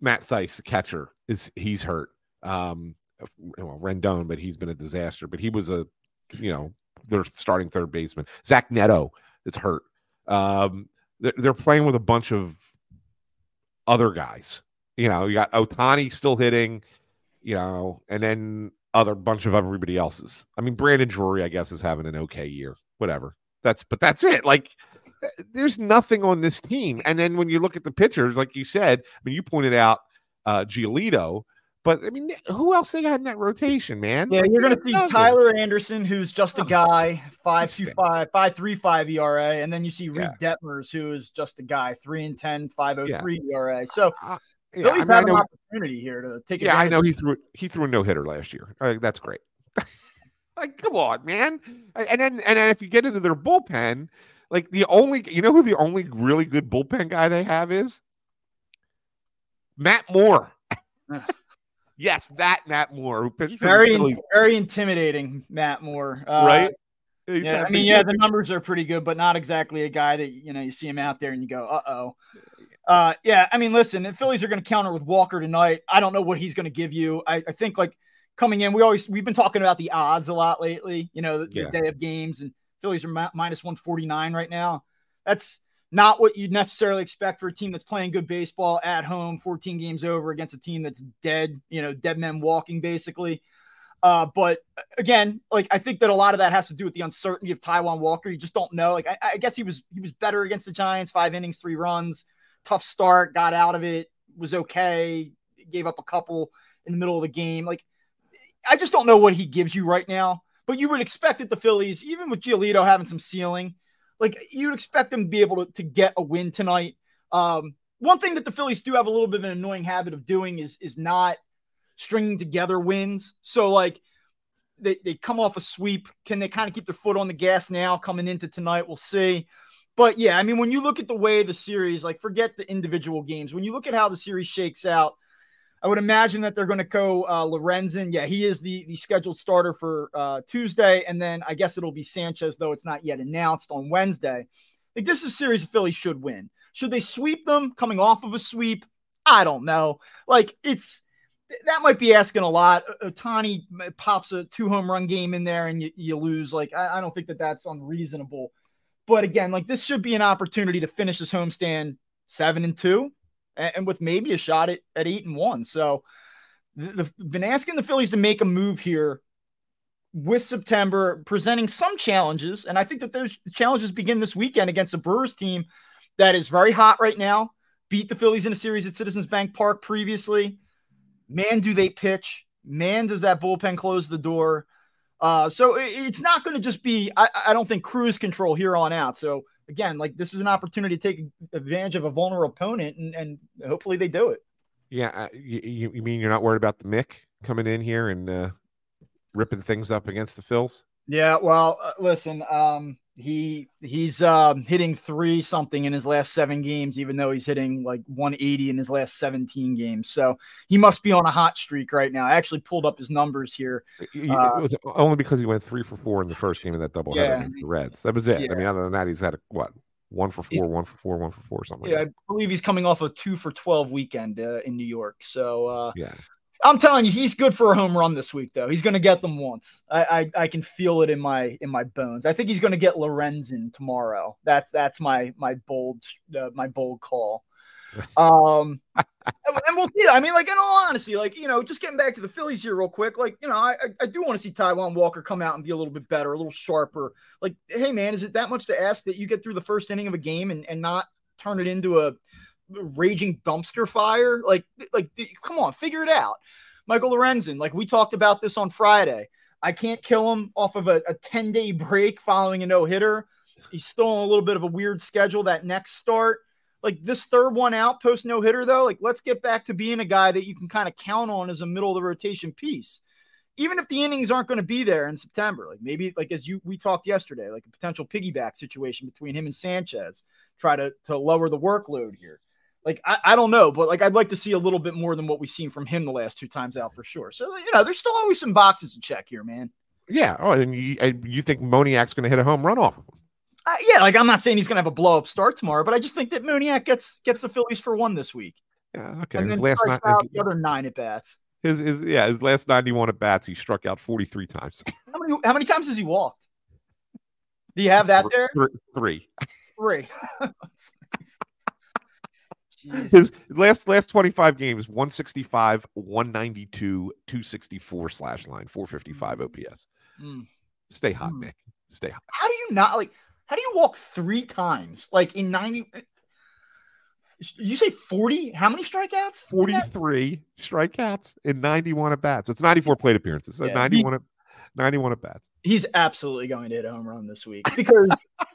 Matt Thaiss, the catcher, is he's hurt. Um, well, Rendon, but he's been a disaster. But he was a, you know, their starting third baseman. Zach Neto is hurt. Um, they're, they're playing with a bunch of other guys. You know, you got Ohtani still hitting, you know, and then other bunch of everybody else's. I mean, Brandon Drury, I guess, is having an okay year. Whatever. That's but that's it. Like there's nothing on this team. And then when you look at the pitchers, like you said, I mean, you pointed out uh, Giolito, but I mean, who else they got in that rotation, man? Yeah, like, you're going to see Tyler Anderson, who's just a guy, five two five, five three five ERA, and then you see Reid yeah. Detmers, who is just a guy, three and 10, 503 yeah. ERA. So. Uh, yeah, Phillies I mean, have an opportunity here to take. Yeah, I know he threw he threw a no hitter last year. Uh, that's great. like, come on, man. And then and then if you get into their bullpen, like the only you know who the only really good bullpen guy they have is Matt Moore. yes, that Matt Moore who pitched very very intimidating. Matt Moore, uh, right? Yeah, I mean, yeah, the numbers are pretty good, but not exactly a guy that you know you see him out there and you go, uh oh. Uh, yeah, I mean, listen, the Phillies are going to counter with Walker tonight. I don't know what he's going to give you. I, I, think like coming in, we always we've been talking about the odds a lot lately. You know, the, yeah. the day of games and Phillies are minus one forty nine right now. That's not what you'd necessarily expect for a team that's playing good baseball at home, 14 games over against a team that's dead, you know, dead men walking basically. Uh, but again, like I think that a lot of that has to do with the uncertainty of Taijuan Walker. You just don't know. Like I, I guess he was he was better against the Giants, five innings, three runs, tough start, got out of it, was okay, gave up a couple in the middle of the game. Like I just don't know what he gives you right now. But you would expect that the Phillies, even with Giolito having some ceiling, like you'd expect them to be able to, to get a win tonight. Um, one thing that the Phillies do have a little bit of an annoying habit of doing is is not stringing together wins. So like they, they come off a sweep. Can they kind of keep their foot on the gas now coming into tonight? We'll see. But yeah, I mean, when you look at the way the series, like forget the individual games, when you look at how the series shakes out, I would imagine that they're going to go uh, Lorenzen. Yeah, he is the the scheduled starter for uh, Tuesday, and then I guess it'll be Sanchez, though it's not yet announced on Wednesday. Like this is a series the Phillies should win. Should they sweep them coming off of a sweep? I don't know. Like it's that might be asking a lot. Ohtani pops a two home run game in there and you, you lose. Like I, I don't think that that's unreasonable. But again, like this should be an opportunity to finish this homestand seven and two and, and with maybe a shot at, at eight and one. So the, the, been asking the Phillies to make a move here with September, presenting some challenges. And I think that those challenges begin this weekend against a Brewers team that is very hot right now. Beat the Phillies in a series at Citizens Bank Park previously. Man, do they pitch? Man, does that bullpen close the door? Uh, so it's not going to just be, I, I, don't think, cruise control here on out. So again, like this is an opportunity to take advantage of a vulnerable opponent, and, and hopefully they do it. Yeah, uh, you, you mean you're not worried about the Mick coming in here and uh, ripping things up against the Phils? Yeah, well, uh, listen, um, he he's uh, hitting three something in his last seven games, even though he's hitting like 180 in his last 17 games. So he must be on a hot streak right now. I actually pulled up his numbers here. Uh, it was only because he went three for four in the first game of that doubleheader yeah, against the Reds. That was it. Yeah. I mean, other than that, he's had a, what one for four, one for four, one for four, something. Yeah, like I believe he's coming off a two for 12 weekend uh, in New York. So uh, yeah, I'm telling you, he's good for a home run this week, though. He's going to get them once. I, I, I can feel it in my in my bones. I think he's going to get Lorenzen tomorrow. That's that's my my bold uh, my bold call. Um, and we'll see. I mean, like in all honesty, like you know, just getting back to the Phillies here real quick. Like you know, I I do want to see Taijuan Walker come out and be a little bit better, a little sharper. Like, hey man, is it that much to ask that you get through the first inning of a game and and not turn it into a raging dumpster fire. Like, like, come on, figure it out. Michael Lorenzen, like we talked about this on Friday. I can't kill him off of a, a 10 day break following a no hitter. He's still on a little bit of a weird schedule that next start. Like this third one out post no hitter, though, like let's get back to being a guy that you can kind of count on as a middle of the rotation piece. Even if the innings aren't going to be there in September, like maybe like as you we talked yesterday, like a potential piggyback situation between him and Sanchez, try to to lower the workload here. Like I, I don't know, but like I'd like to see a little bit more than what we've seen from him the last two times out for sure. So you know, there's still always some boxes to check here, man. Yeah. Oh, and you, you think Moniak's going to hit a home run off of him? Uh, yeah, like I'm not saying he's going to have a blow up start tomorrow, but I just think that Moniak gets gets the Phillies for one this week. Yeah. Okay. And his last nine, his, the other nine at bats. His, his yeah, his last 91 at bats, he struck out 43 times. how many how many times has he walked? Do you have that there? Three. Three. His last last 25 games 165, 192, 264 slash line, 455 OPS. Mm. Stay hot, mm. Nick. Stay hot. How do you not like how do you walk three times like in 90 you say 40 how many strikeouts 43 strikeouts in 91 at bats so it's 94 plate appearances so yeah, 91 at 91 at bats. He's absolutely going to hit a home run this week because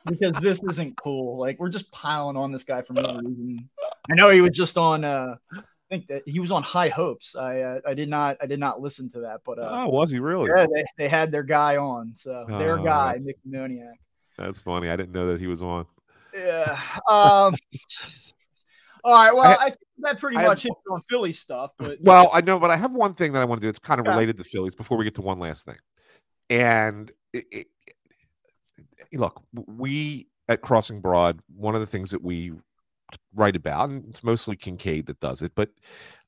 because this isn't cool. Like we're just piling on this guy for no reason. I know he was just on uh I think that he was on High Hopes. I uh, I did not I did not listen to that, but uh, oh, was he really? Yeah, they, they had their guy on, so their Oh, guy, that's- Mick Moniak. That's funny. I didn't know that he was on. Yeah. Um. all right. Well, I, think that pretty I have- much hits on Philly stuff, but Well, I know, but I have one thing that I want to do. It's kind of Yeah. related to Phillies before we get to one last thing. And it, it, it- look, we at Crossing Broad, one of the things that we write about, and it's mostly Kinkead that does it, but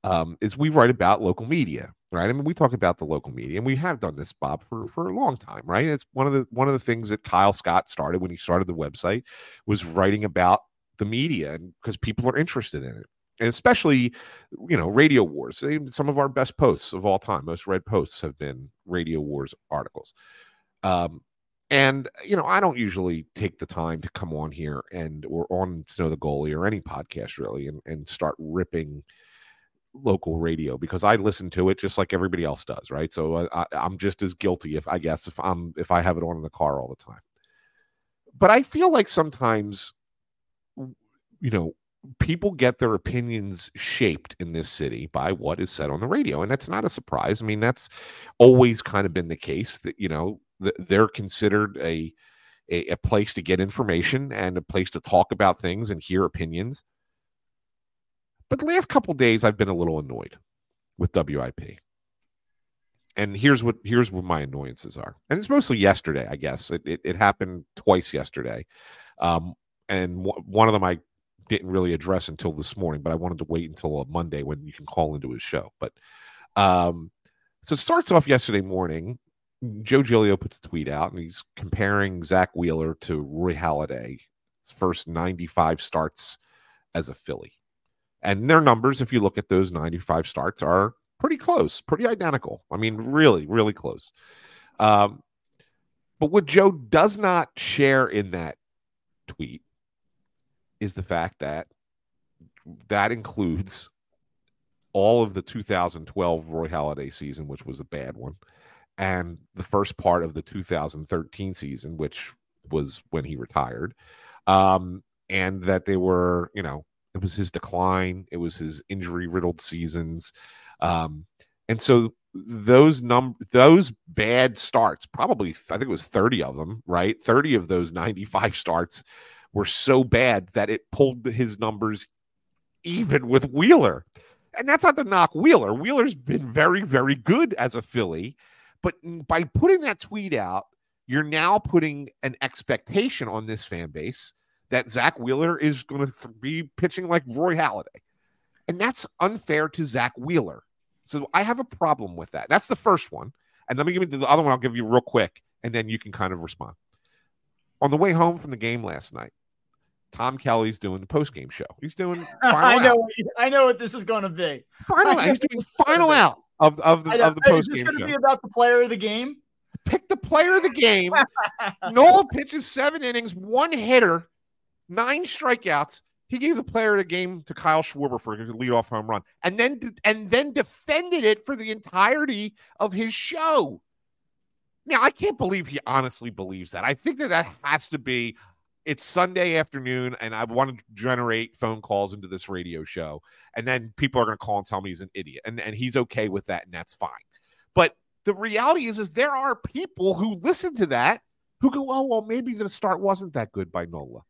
um, is we write about local media, right? I mean, we talk about the local media, and we have done this, Bob, for for a long time, right? It's one of the one of the things that Kyle Scott started when he started the website was writing about the media, and because people are interested in it and especially you know radio wars some of our best posts of all time most read posts have been radio wars articles um and you know i don't usually take the time to come on here and or on snow the goalie or any podcast really and, and start ripping local radio because i listen to it just like everybody else does right? So I, I, i'm just as guilty if i guess if i'm if i have it on in the car all the time. But i feel like sometimes you know people get their opinions shaped in this city by what is said on the radio and that's not a surprise. I mean that's always kind of been the case that you know they're considered a, a a place to get information and a place to talk about things and hear opinions but the last couple days i've been a little annoyed with wip and here's what here's what my annoyances are and it's mostly yesterday i guess it, it, it happened twice yesterday um, and w- one of them i didn't really address until this morning, but I wanted to wait until uh, Monday when you can call into his show. But um, so it starts off yesterday morning. Joe Giglio puts a tweet out and he's comparing Zack Wheeler to Roy Halladay, his first 95 starts as a Philly. And their numbers, if you look at those 95 starts, are pretty close, pretty identical. I mean, really, really close. Um, but what Joe does not share in that tweet is the fact that that includes all of the 2012 Roy Halladay season, which was a bad one, and the first part of the 2013 season, which was when he retired. Um, and that they were, you know, it was his decline, it was his injury riddled seasons. Um, and so those num those bad starts, probably I think it was 30 of them, right? 30 of those 95 starts were so bad that it pulled his numbers even with Wheeler. And that's not to knock Wheeler. Wheeler's been very, very good as a Philly. But by putting that tweet out, you're now putting an expectation on this fan base that Zack Wheeler is going to be pitching like Roy Halladay. And that's unfair to Zack Wheeler. So I have a problem with that. That's the first one. And let me give you the other one, I'll give you real quick, and then you can kind of respond. On the way home from the game last night, Tom Kelly's doing the post game show. He's doing I know out. what I know what this is going to be. Final out. He's doing what this is gonna final out of, of the of the Is post this game going to be about the player of the game? Pick the player of the game. Nola pitches seven innings, one hitter, nine strikeouts. He gave the player of the game to Kyle Schwarber for a leadoff home run, and then and then defended it for the entirety of his show. Now I can't believe he honestly believes that. I think that that has to be. It's Sunday afternoon, and I want to generate phone calls into this radio show, and then people are going to call and tell me he's an idiot, and and he's okay with that, and that's fine. But the reality is, is there are people who listen to that who go, "Oh, well, maybe the start wasn't that good by Nola,"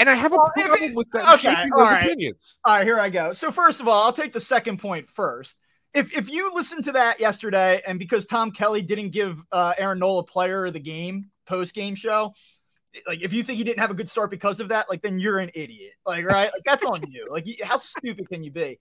and I have a Well, problem it- with that okay, those right. opinions. All right, here I go. So first of all, I'll take the second point first. If if you listened to that yesterday, and because Tom Kelly didn't give uh, Aaron Nola player of the game post game show, like if you think he didn't have a good start because of that, like then you're an idiot. Like right, like that's on you. Like how stupid can you be?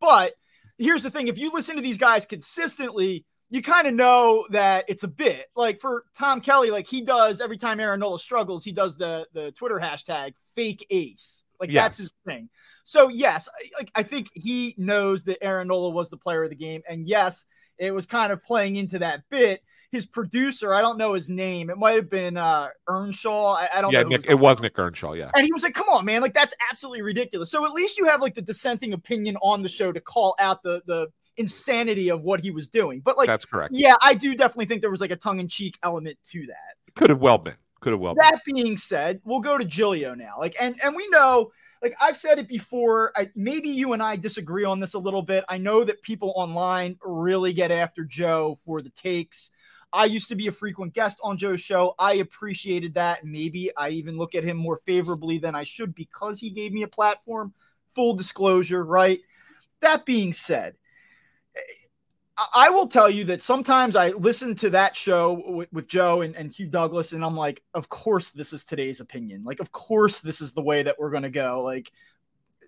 But here's the thing: if you listen to these guys consistently, you kind of know that it's a bit. Like for Tom Kelly, like he does every time Aaron Nola struggles, he does the the Twitter hashtag fake ace. Like that's his thing. So yes, I, like I think he knows that Aaron Nola was the player of the game, and yes, it was kind of playing into that bit. His producer, I don't know his name. It might have been uh Earnshaw. I, I don't Yeah, know. Nick, it was Nick Earnshaw. Yeah, and he was like, "Come on, man! Like that's absolutely ridiculous." So at least you have like the dissenting opinion on the show to call out the the insanity of what he was doing. But like, that's correct. yeah, I do definitely think there was like a tongue in cheek element to that. Could have well been. Could have well. That been. being said, we'll go to Giglio now. Like, and and we know, like I've said it before. I, maybe you and I disagree on this a little bit. I know that people online really get after Joe for the takes. I used to be a frequent guest on Joe's show. I appreciated that. Maybe I even look at him more favorably than I should because he gave me a platform. Full disclosure, right? That being said, I will tell you that sometimes I listen to that show with, with Joe and, and, Hugh Douglas, and I'm like, of course, this is today's opinion. Like, of course, this is the way that we're going to go. Like,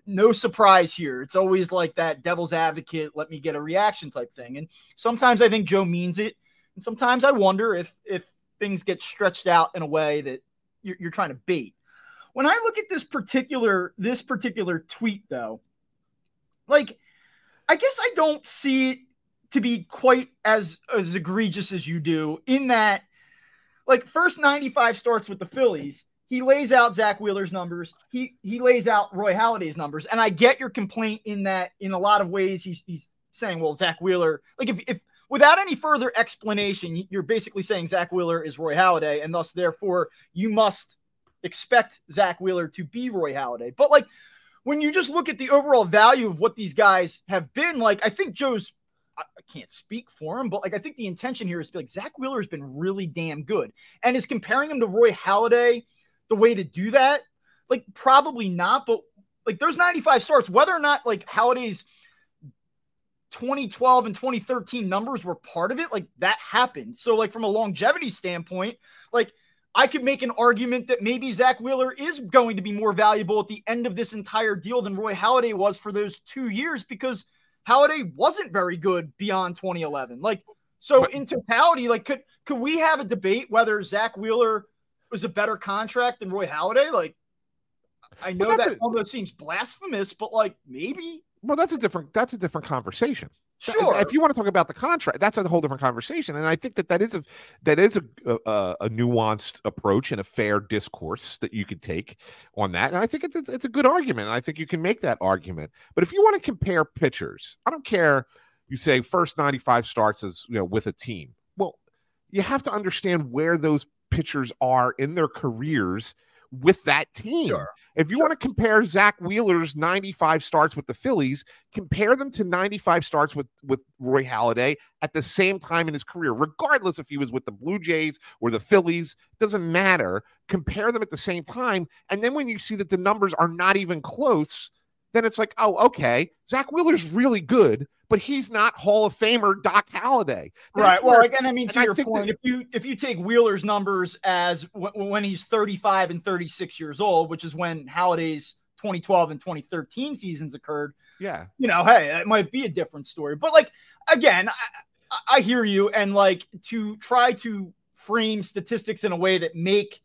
no surprise here. It's always like that devil's advocate, let me get a reaction type thing. And sometimes I think Joe means it. And sometimes I wonder if, if things get stretched out in a way that you're, you're trying to bait. When I look at this particular, this particular tweet though, like, I guess I don't see it to be quite as as egregious as you do in that like first 95 starts with the Phillies. He lays out Zack Wheeler's numbers. He he lays out Roy Halladay's numbers. And I get your complaint in that in a lot of ways he's he's saying, well, Zack Wheeler, like if if without any further explanation, you're basically saying Zack Wheeler is Roy Halladay, and thus therefore you must expect Zack Wheeler to be Roy Halladay. But like when you just look at the overall value of what these guys have been, like I think Joe's I, can't speak for him, but like I think the intention here is to be like Zack Wheeler has been really damn good, and is comparing him to Roy Halladay the way to do that? Like probably not, but like there's 95 starts, whether or not like Halladay's 2012 and 2013 numbers were part of it, like that happened. So like from a longevity standpoint, like I could make an argument that maybe Zack Wheeler is going to be more valuable at the end of this entire deal than Roy Halladay was for those two years because – Halladay wasn't very good beyond 2011. Like, so in totality, like, could could we have a debate whether Zack Wheeler was a better contract than Roy Halladay? Like, I know that a, almost seems blasphemous, but like maybe. Well, that's a different that's a different conversation. Sure. If you want to talk about the contract, that's a whole different conversation. And I think that that is a that is a, a, a nuanced approach and a fair discourse that you could take on that. And I think it's it's a good argument. And I think you can make that argument. But if you want to compare pitchers, I don't care. You say first ninety five starts as you know with a team. Well, you have to understand where those pitchers are in their careers with that team. Sure. If you sure. want to compare Zack Wheeler's 95 starts with the Phillies, compare them to 95 starts with, with Roy Halladay at the same time in his career, regardless if he was with the Blue Jays or the Phillies, doesn't matter. Compare them at the same time. And then when you see that the numbers are not even close, then it's like, oh, okay, Zack Wheeler's really good, but he's not Hall of Famer Doc Halladay. That's right. Well, again, I mean, to your point, that, if you if you take Wheeler's numbers as w- when he's 35 and 36 years old, which is when Halladay's 2012 and 2013 seasons occurred, yeah, you know, hey, it might be a different story. But like again, I, I hear you, and like to try to frame statistics in a way that make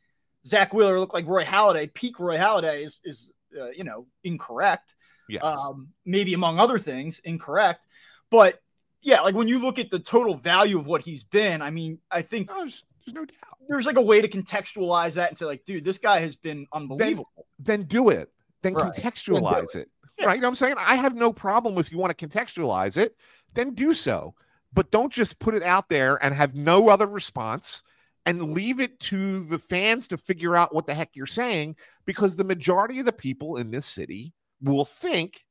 Zack Wheeler look like Roy Halladay, peak Roy Halladay is is uh, you know incorrect. Yes. Um, maybe among other things, incorrect. But yeah, like when you look at the total value of what he's been, I mean, I think oh, there's, there's, no doubt. There's like a way to contextualize that and say, like, dude, this guy has been unbelievable. Then, then do it. Then right. contextualize then it. it. Yeah. Right. You know what I'm saying? I have no problem with you want to contextualize it, then do so. But don't just put it out there and have no other response and leave it to the fans to figure out what the heck you're saying because the majority of the people in this city will think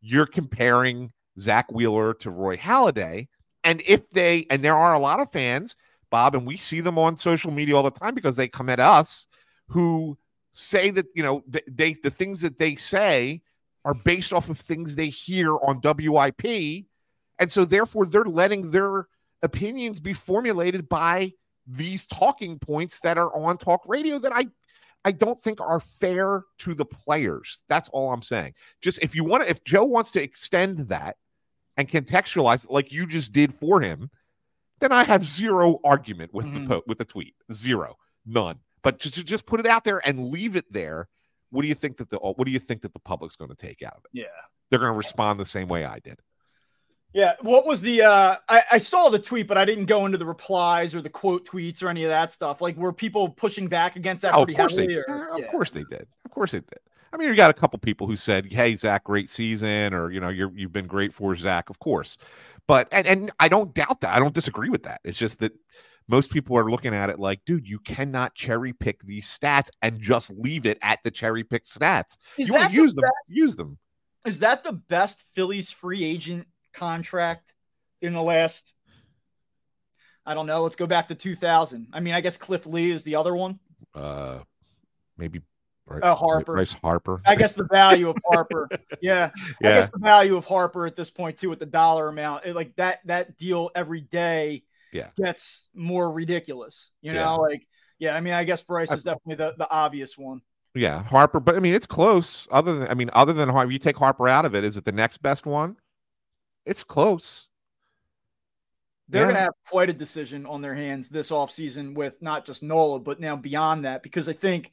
you're comparing Zack Wheeler to Roy Halladay. And if they, and there are a lot of fans, Bob, and we see them on social media all the time because they come at us who say that, you know, they, the things that they say are based off of things they hear on WIP. And so therefore they're letting their opinions be formulated by these talking points that are on talk radio that I I don't think are fair to the players. That's all I'm saying. Just if you want to, if Joe wants to extend that and contextualize it like you just did for him, then I have zero argument with mm-hmm. the po- with the tweet. Zero, none. But just just put it out there and leave it there. What do you think that the what do you think that the public's going to take out of it? Yeah, they're going to respond the same way I did. Yeah, what was the uh I, I saw the tweet, but I didn't go into the replies or the quote tweets or any of that stuff. Like were people pushing back against that oh, of course heavily, They, or, of yeah. course they did. Of course they did. I mean, you got a couple people who said, "Hey, Zack, great season," or you know, you're you've been great for Zack, of course. But and, and I don't doubt that. I don't disagree with that. It's just that most people are looking at it like, dude, you cannot cherry pick these stats and just leave it at the cherry pick stats. Is you want to the use them, best- use them. Is that the best Phillies free agent contract in the last? I don't know. Let's go back to 2000. I mean, I guess Cliff Lee is the other one. Uh, maybe Uh, Harper. Bryce Harper. I guess the value of Harper. Yeah. I guess the value of Harper at this point too, with the dollar amount, it, like that that deal every day, Yeah. gets more ridiculous. You Yeah. know, like yeah. I mean, I guess Bryce is definitely the, the obvious one. yeah, Harper. But I mean, it's close. Other than, I mean, other than Harper, you take Harper out of it. Is it the next best one? It's close. They're Yeah. going to have quite a decision on their hands this offseason with not just Nola, but now beyond that, because I think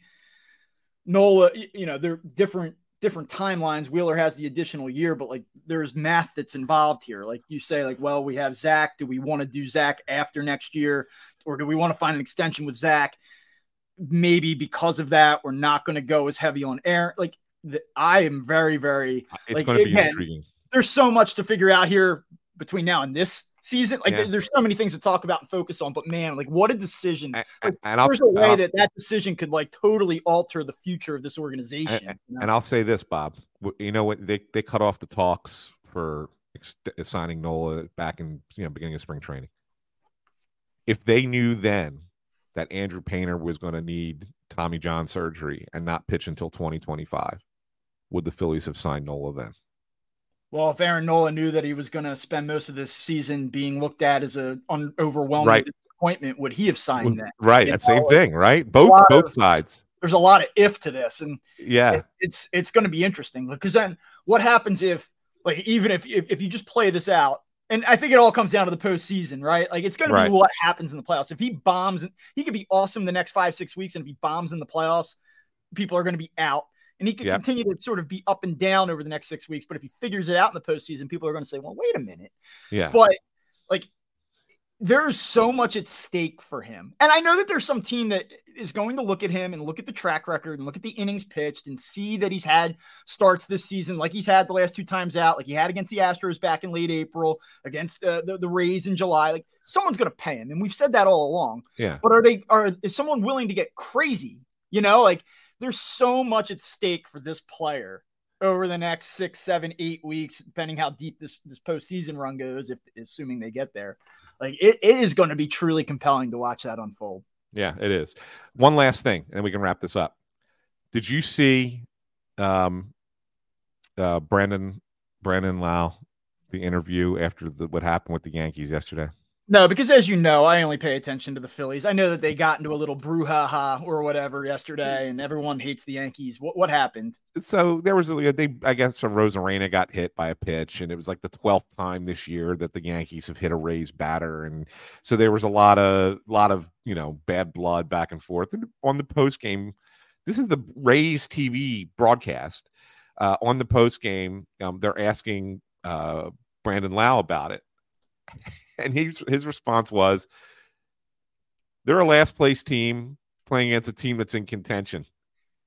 Nola, you know, they're different different timelines. Wheeler has the additional year, but like there's math that's involved here. Like you say, like, well, we have Zack. Do we want to do Zack after next year, or do we want to find an extension with Zack? Maybe because of that, we're not going to go as heavy on Aaron. Like the, I am very, very It's Like, going to be again, intriguing. There's so much to figure out here between now and this season. Like Yeah. there's so many things to talk about and focus on. But man, like what a decision! And, Like, and I'll, There's a way I'll- that that decision could like totally alter the future of this organization. you know? and I'll say this, Bob. You know what? They they cut off the talks for ex- signing Nola back in you know beginning of spring training. If they knew then that Andrew Painter was going to need Tommy John surgery and not pitch until 2025, would the Phillies have signed Nola then? Well, if Aaron Nola knew that he was going to spend most of this season being looked at as a un- overwhelming Right. disappointment, would he have signed that? Right, You that same thing, right? Both both of- sides. There's a lot of if to this, and Yeah, it- it's it's going to be interesting because then what happens if like even if, if if you just play this out and I think it all comes down to the postseason, right? Like it's going to be what happens in the playoffs. If he bombs, he could be awesome the next five six weeks, and if he bombs in the playoffs, people are going to be out, and he could Yep. continue to sort of be up and down over the next six weeks. But if he figures it out in the postseason, people are going to say, "Well, wait a minute." yeah. But like, there's so much at stake for him. And I know that there's some team that is going to look at him and look at the track record and look at the innings pitched and see that he's had starts this season like he's had the last two times out, like he had against the Astros back in late April, against uh, the, the Rays in July. Like someone's going to pay him. And we've said that all along. yeah. But are they, are, is someone willing to get crazy? You know, like there's so much at stake for this player over the next six, seven, eight weeks, depending how deep this this postseason run goes, if assuming they get there. Like it, it is going to be truly compelling to watch that unfold. Yeah, it is. One last thing, and we can wrap this up. Did you see um uh Brandon Brandon Lowe the interview after the, what happened with the Yankees yesterday? No, because as you know, I only pay attention to the Phillies. I know that they got into a little brouhaha or whatever yesterday, and everyone hates the Yankees. What what happened? So there was a they I guess Arozarena got hit by a pitch, and it was like the twelfth time this year that the Yankees have hit a Rays batter, and so there was a lot of lot of you know bad blood back and forth. And on the post game, this is the Rays TV broadcast. Uh, on the post game, um, they're asking uh, Brandon Lowe about it, and his his response was, "They're a last place team playing against a team that's in contention."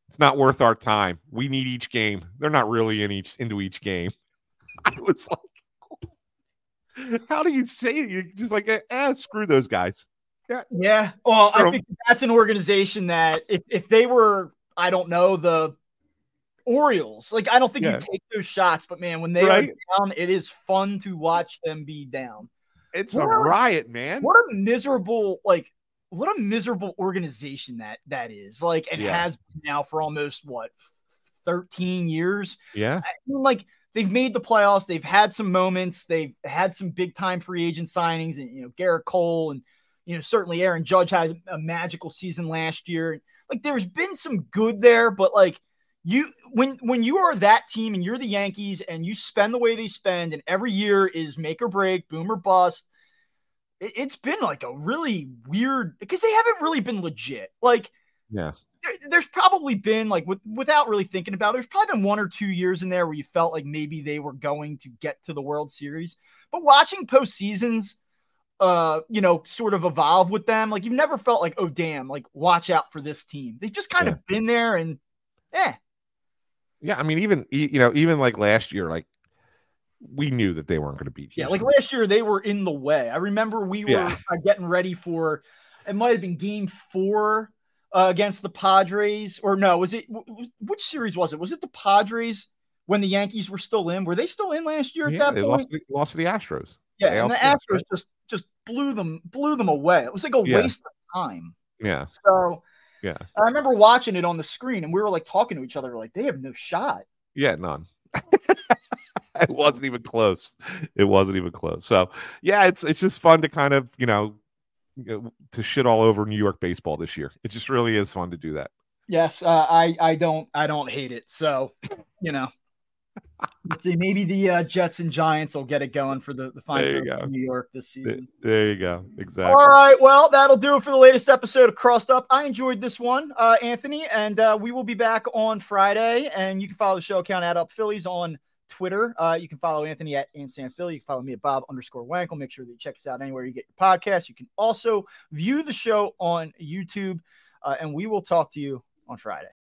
It's not worth our time. We need each game. They're not really in each into each game. I was like, how do you say it? You're just like, eh, screw those guys. Yeah. Yeah. Well, I think that's an organization that if, if they were, I don't know, the Orioles, like I don't think Yeah. you take those shots, but man, when they Right. are down, it is fun to watch them be down. It's What a a- riot, man. What a miserable, like, what a miserable organization that that is. Like, and Yeah. has been now for almost what 13 years. Yeah, I mean, like they've made the playoffs. They've had some moments. They've had some big time free agent signings, and you know Gerrit Cole, and you know certainly Aaron Judge had a magical season last year. Like there's been some good there, but like you when when you are that team and you're the Yankees and you spend the way they spend, and every year is make or break, boom or bust. it- It's been like a really weird because they haven't really been legit. Like yeah, there, there's probably been like with, without really thinking about it, there's probably been one or two years in there where you felt like maybe they were going to get to the World Series. But watching postseasons, uh, you know, sort of evolve with them, like you've never felt like, oh damn, like watch out for this team. They've just kind Yeah. of been there and eh. Yeah. I mean, even you know, even like last year, like we knew that they weren't going to beat. Houston. Yeah, like last year they were in the way. I remember we were yeah. uh, getting ready for it might have been game four uh, against the Padres, or no, was it which series was it? Was it the Padres when the Yankees were still in? Were they still in last year? Yeah, they point? lost, lost to the Astros. Yeah, they and the Astros just just blew them blew them away. It was like a yeah. waste of time. Yeah. So yeah, I remember watching it on the screen, and we were like talking to each other, like they have no shot. Yeah, none. it wasn't even close. It wasn't even close. So yeah, it's it's just fun to kind of you know to shit all over New York baseball this year. It just really is fun to do that. Yes, uh, I I don't I don't hate it. So you know, let's see. Maybe the uh, Jets and Giants will get it going for the the final New York this season. There you go. Exactly. All right. Well, that'll do it for the latest episode of Crossed Up. I enjoyed this one, uh, Anthony, and uh, we will be back on Friday. And you can follow the show account at Up Phillies on Twitter. Uh, you can follow Anthony at AntSanPhilly. You can follow me at Bob underscore Wankel. Make sure that you check us out anywhere you get your podcast. You can also view the show on YouTube, uh, and we will talk to you on Friday.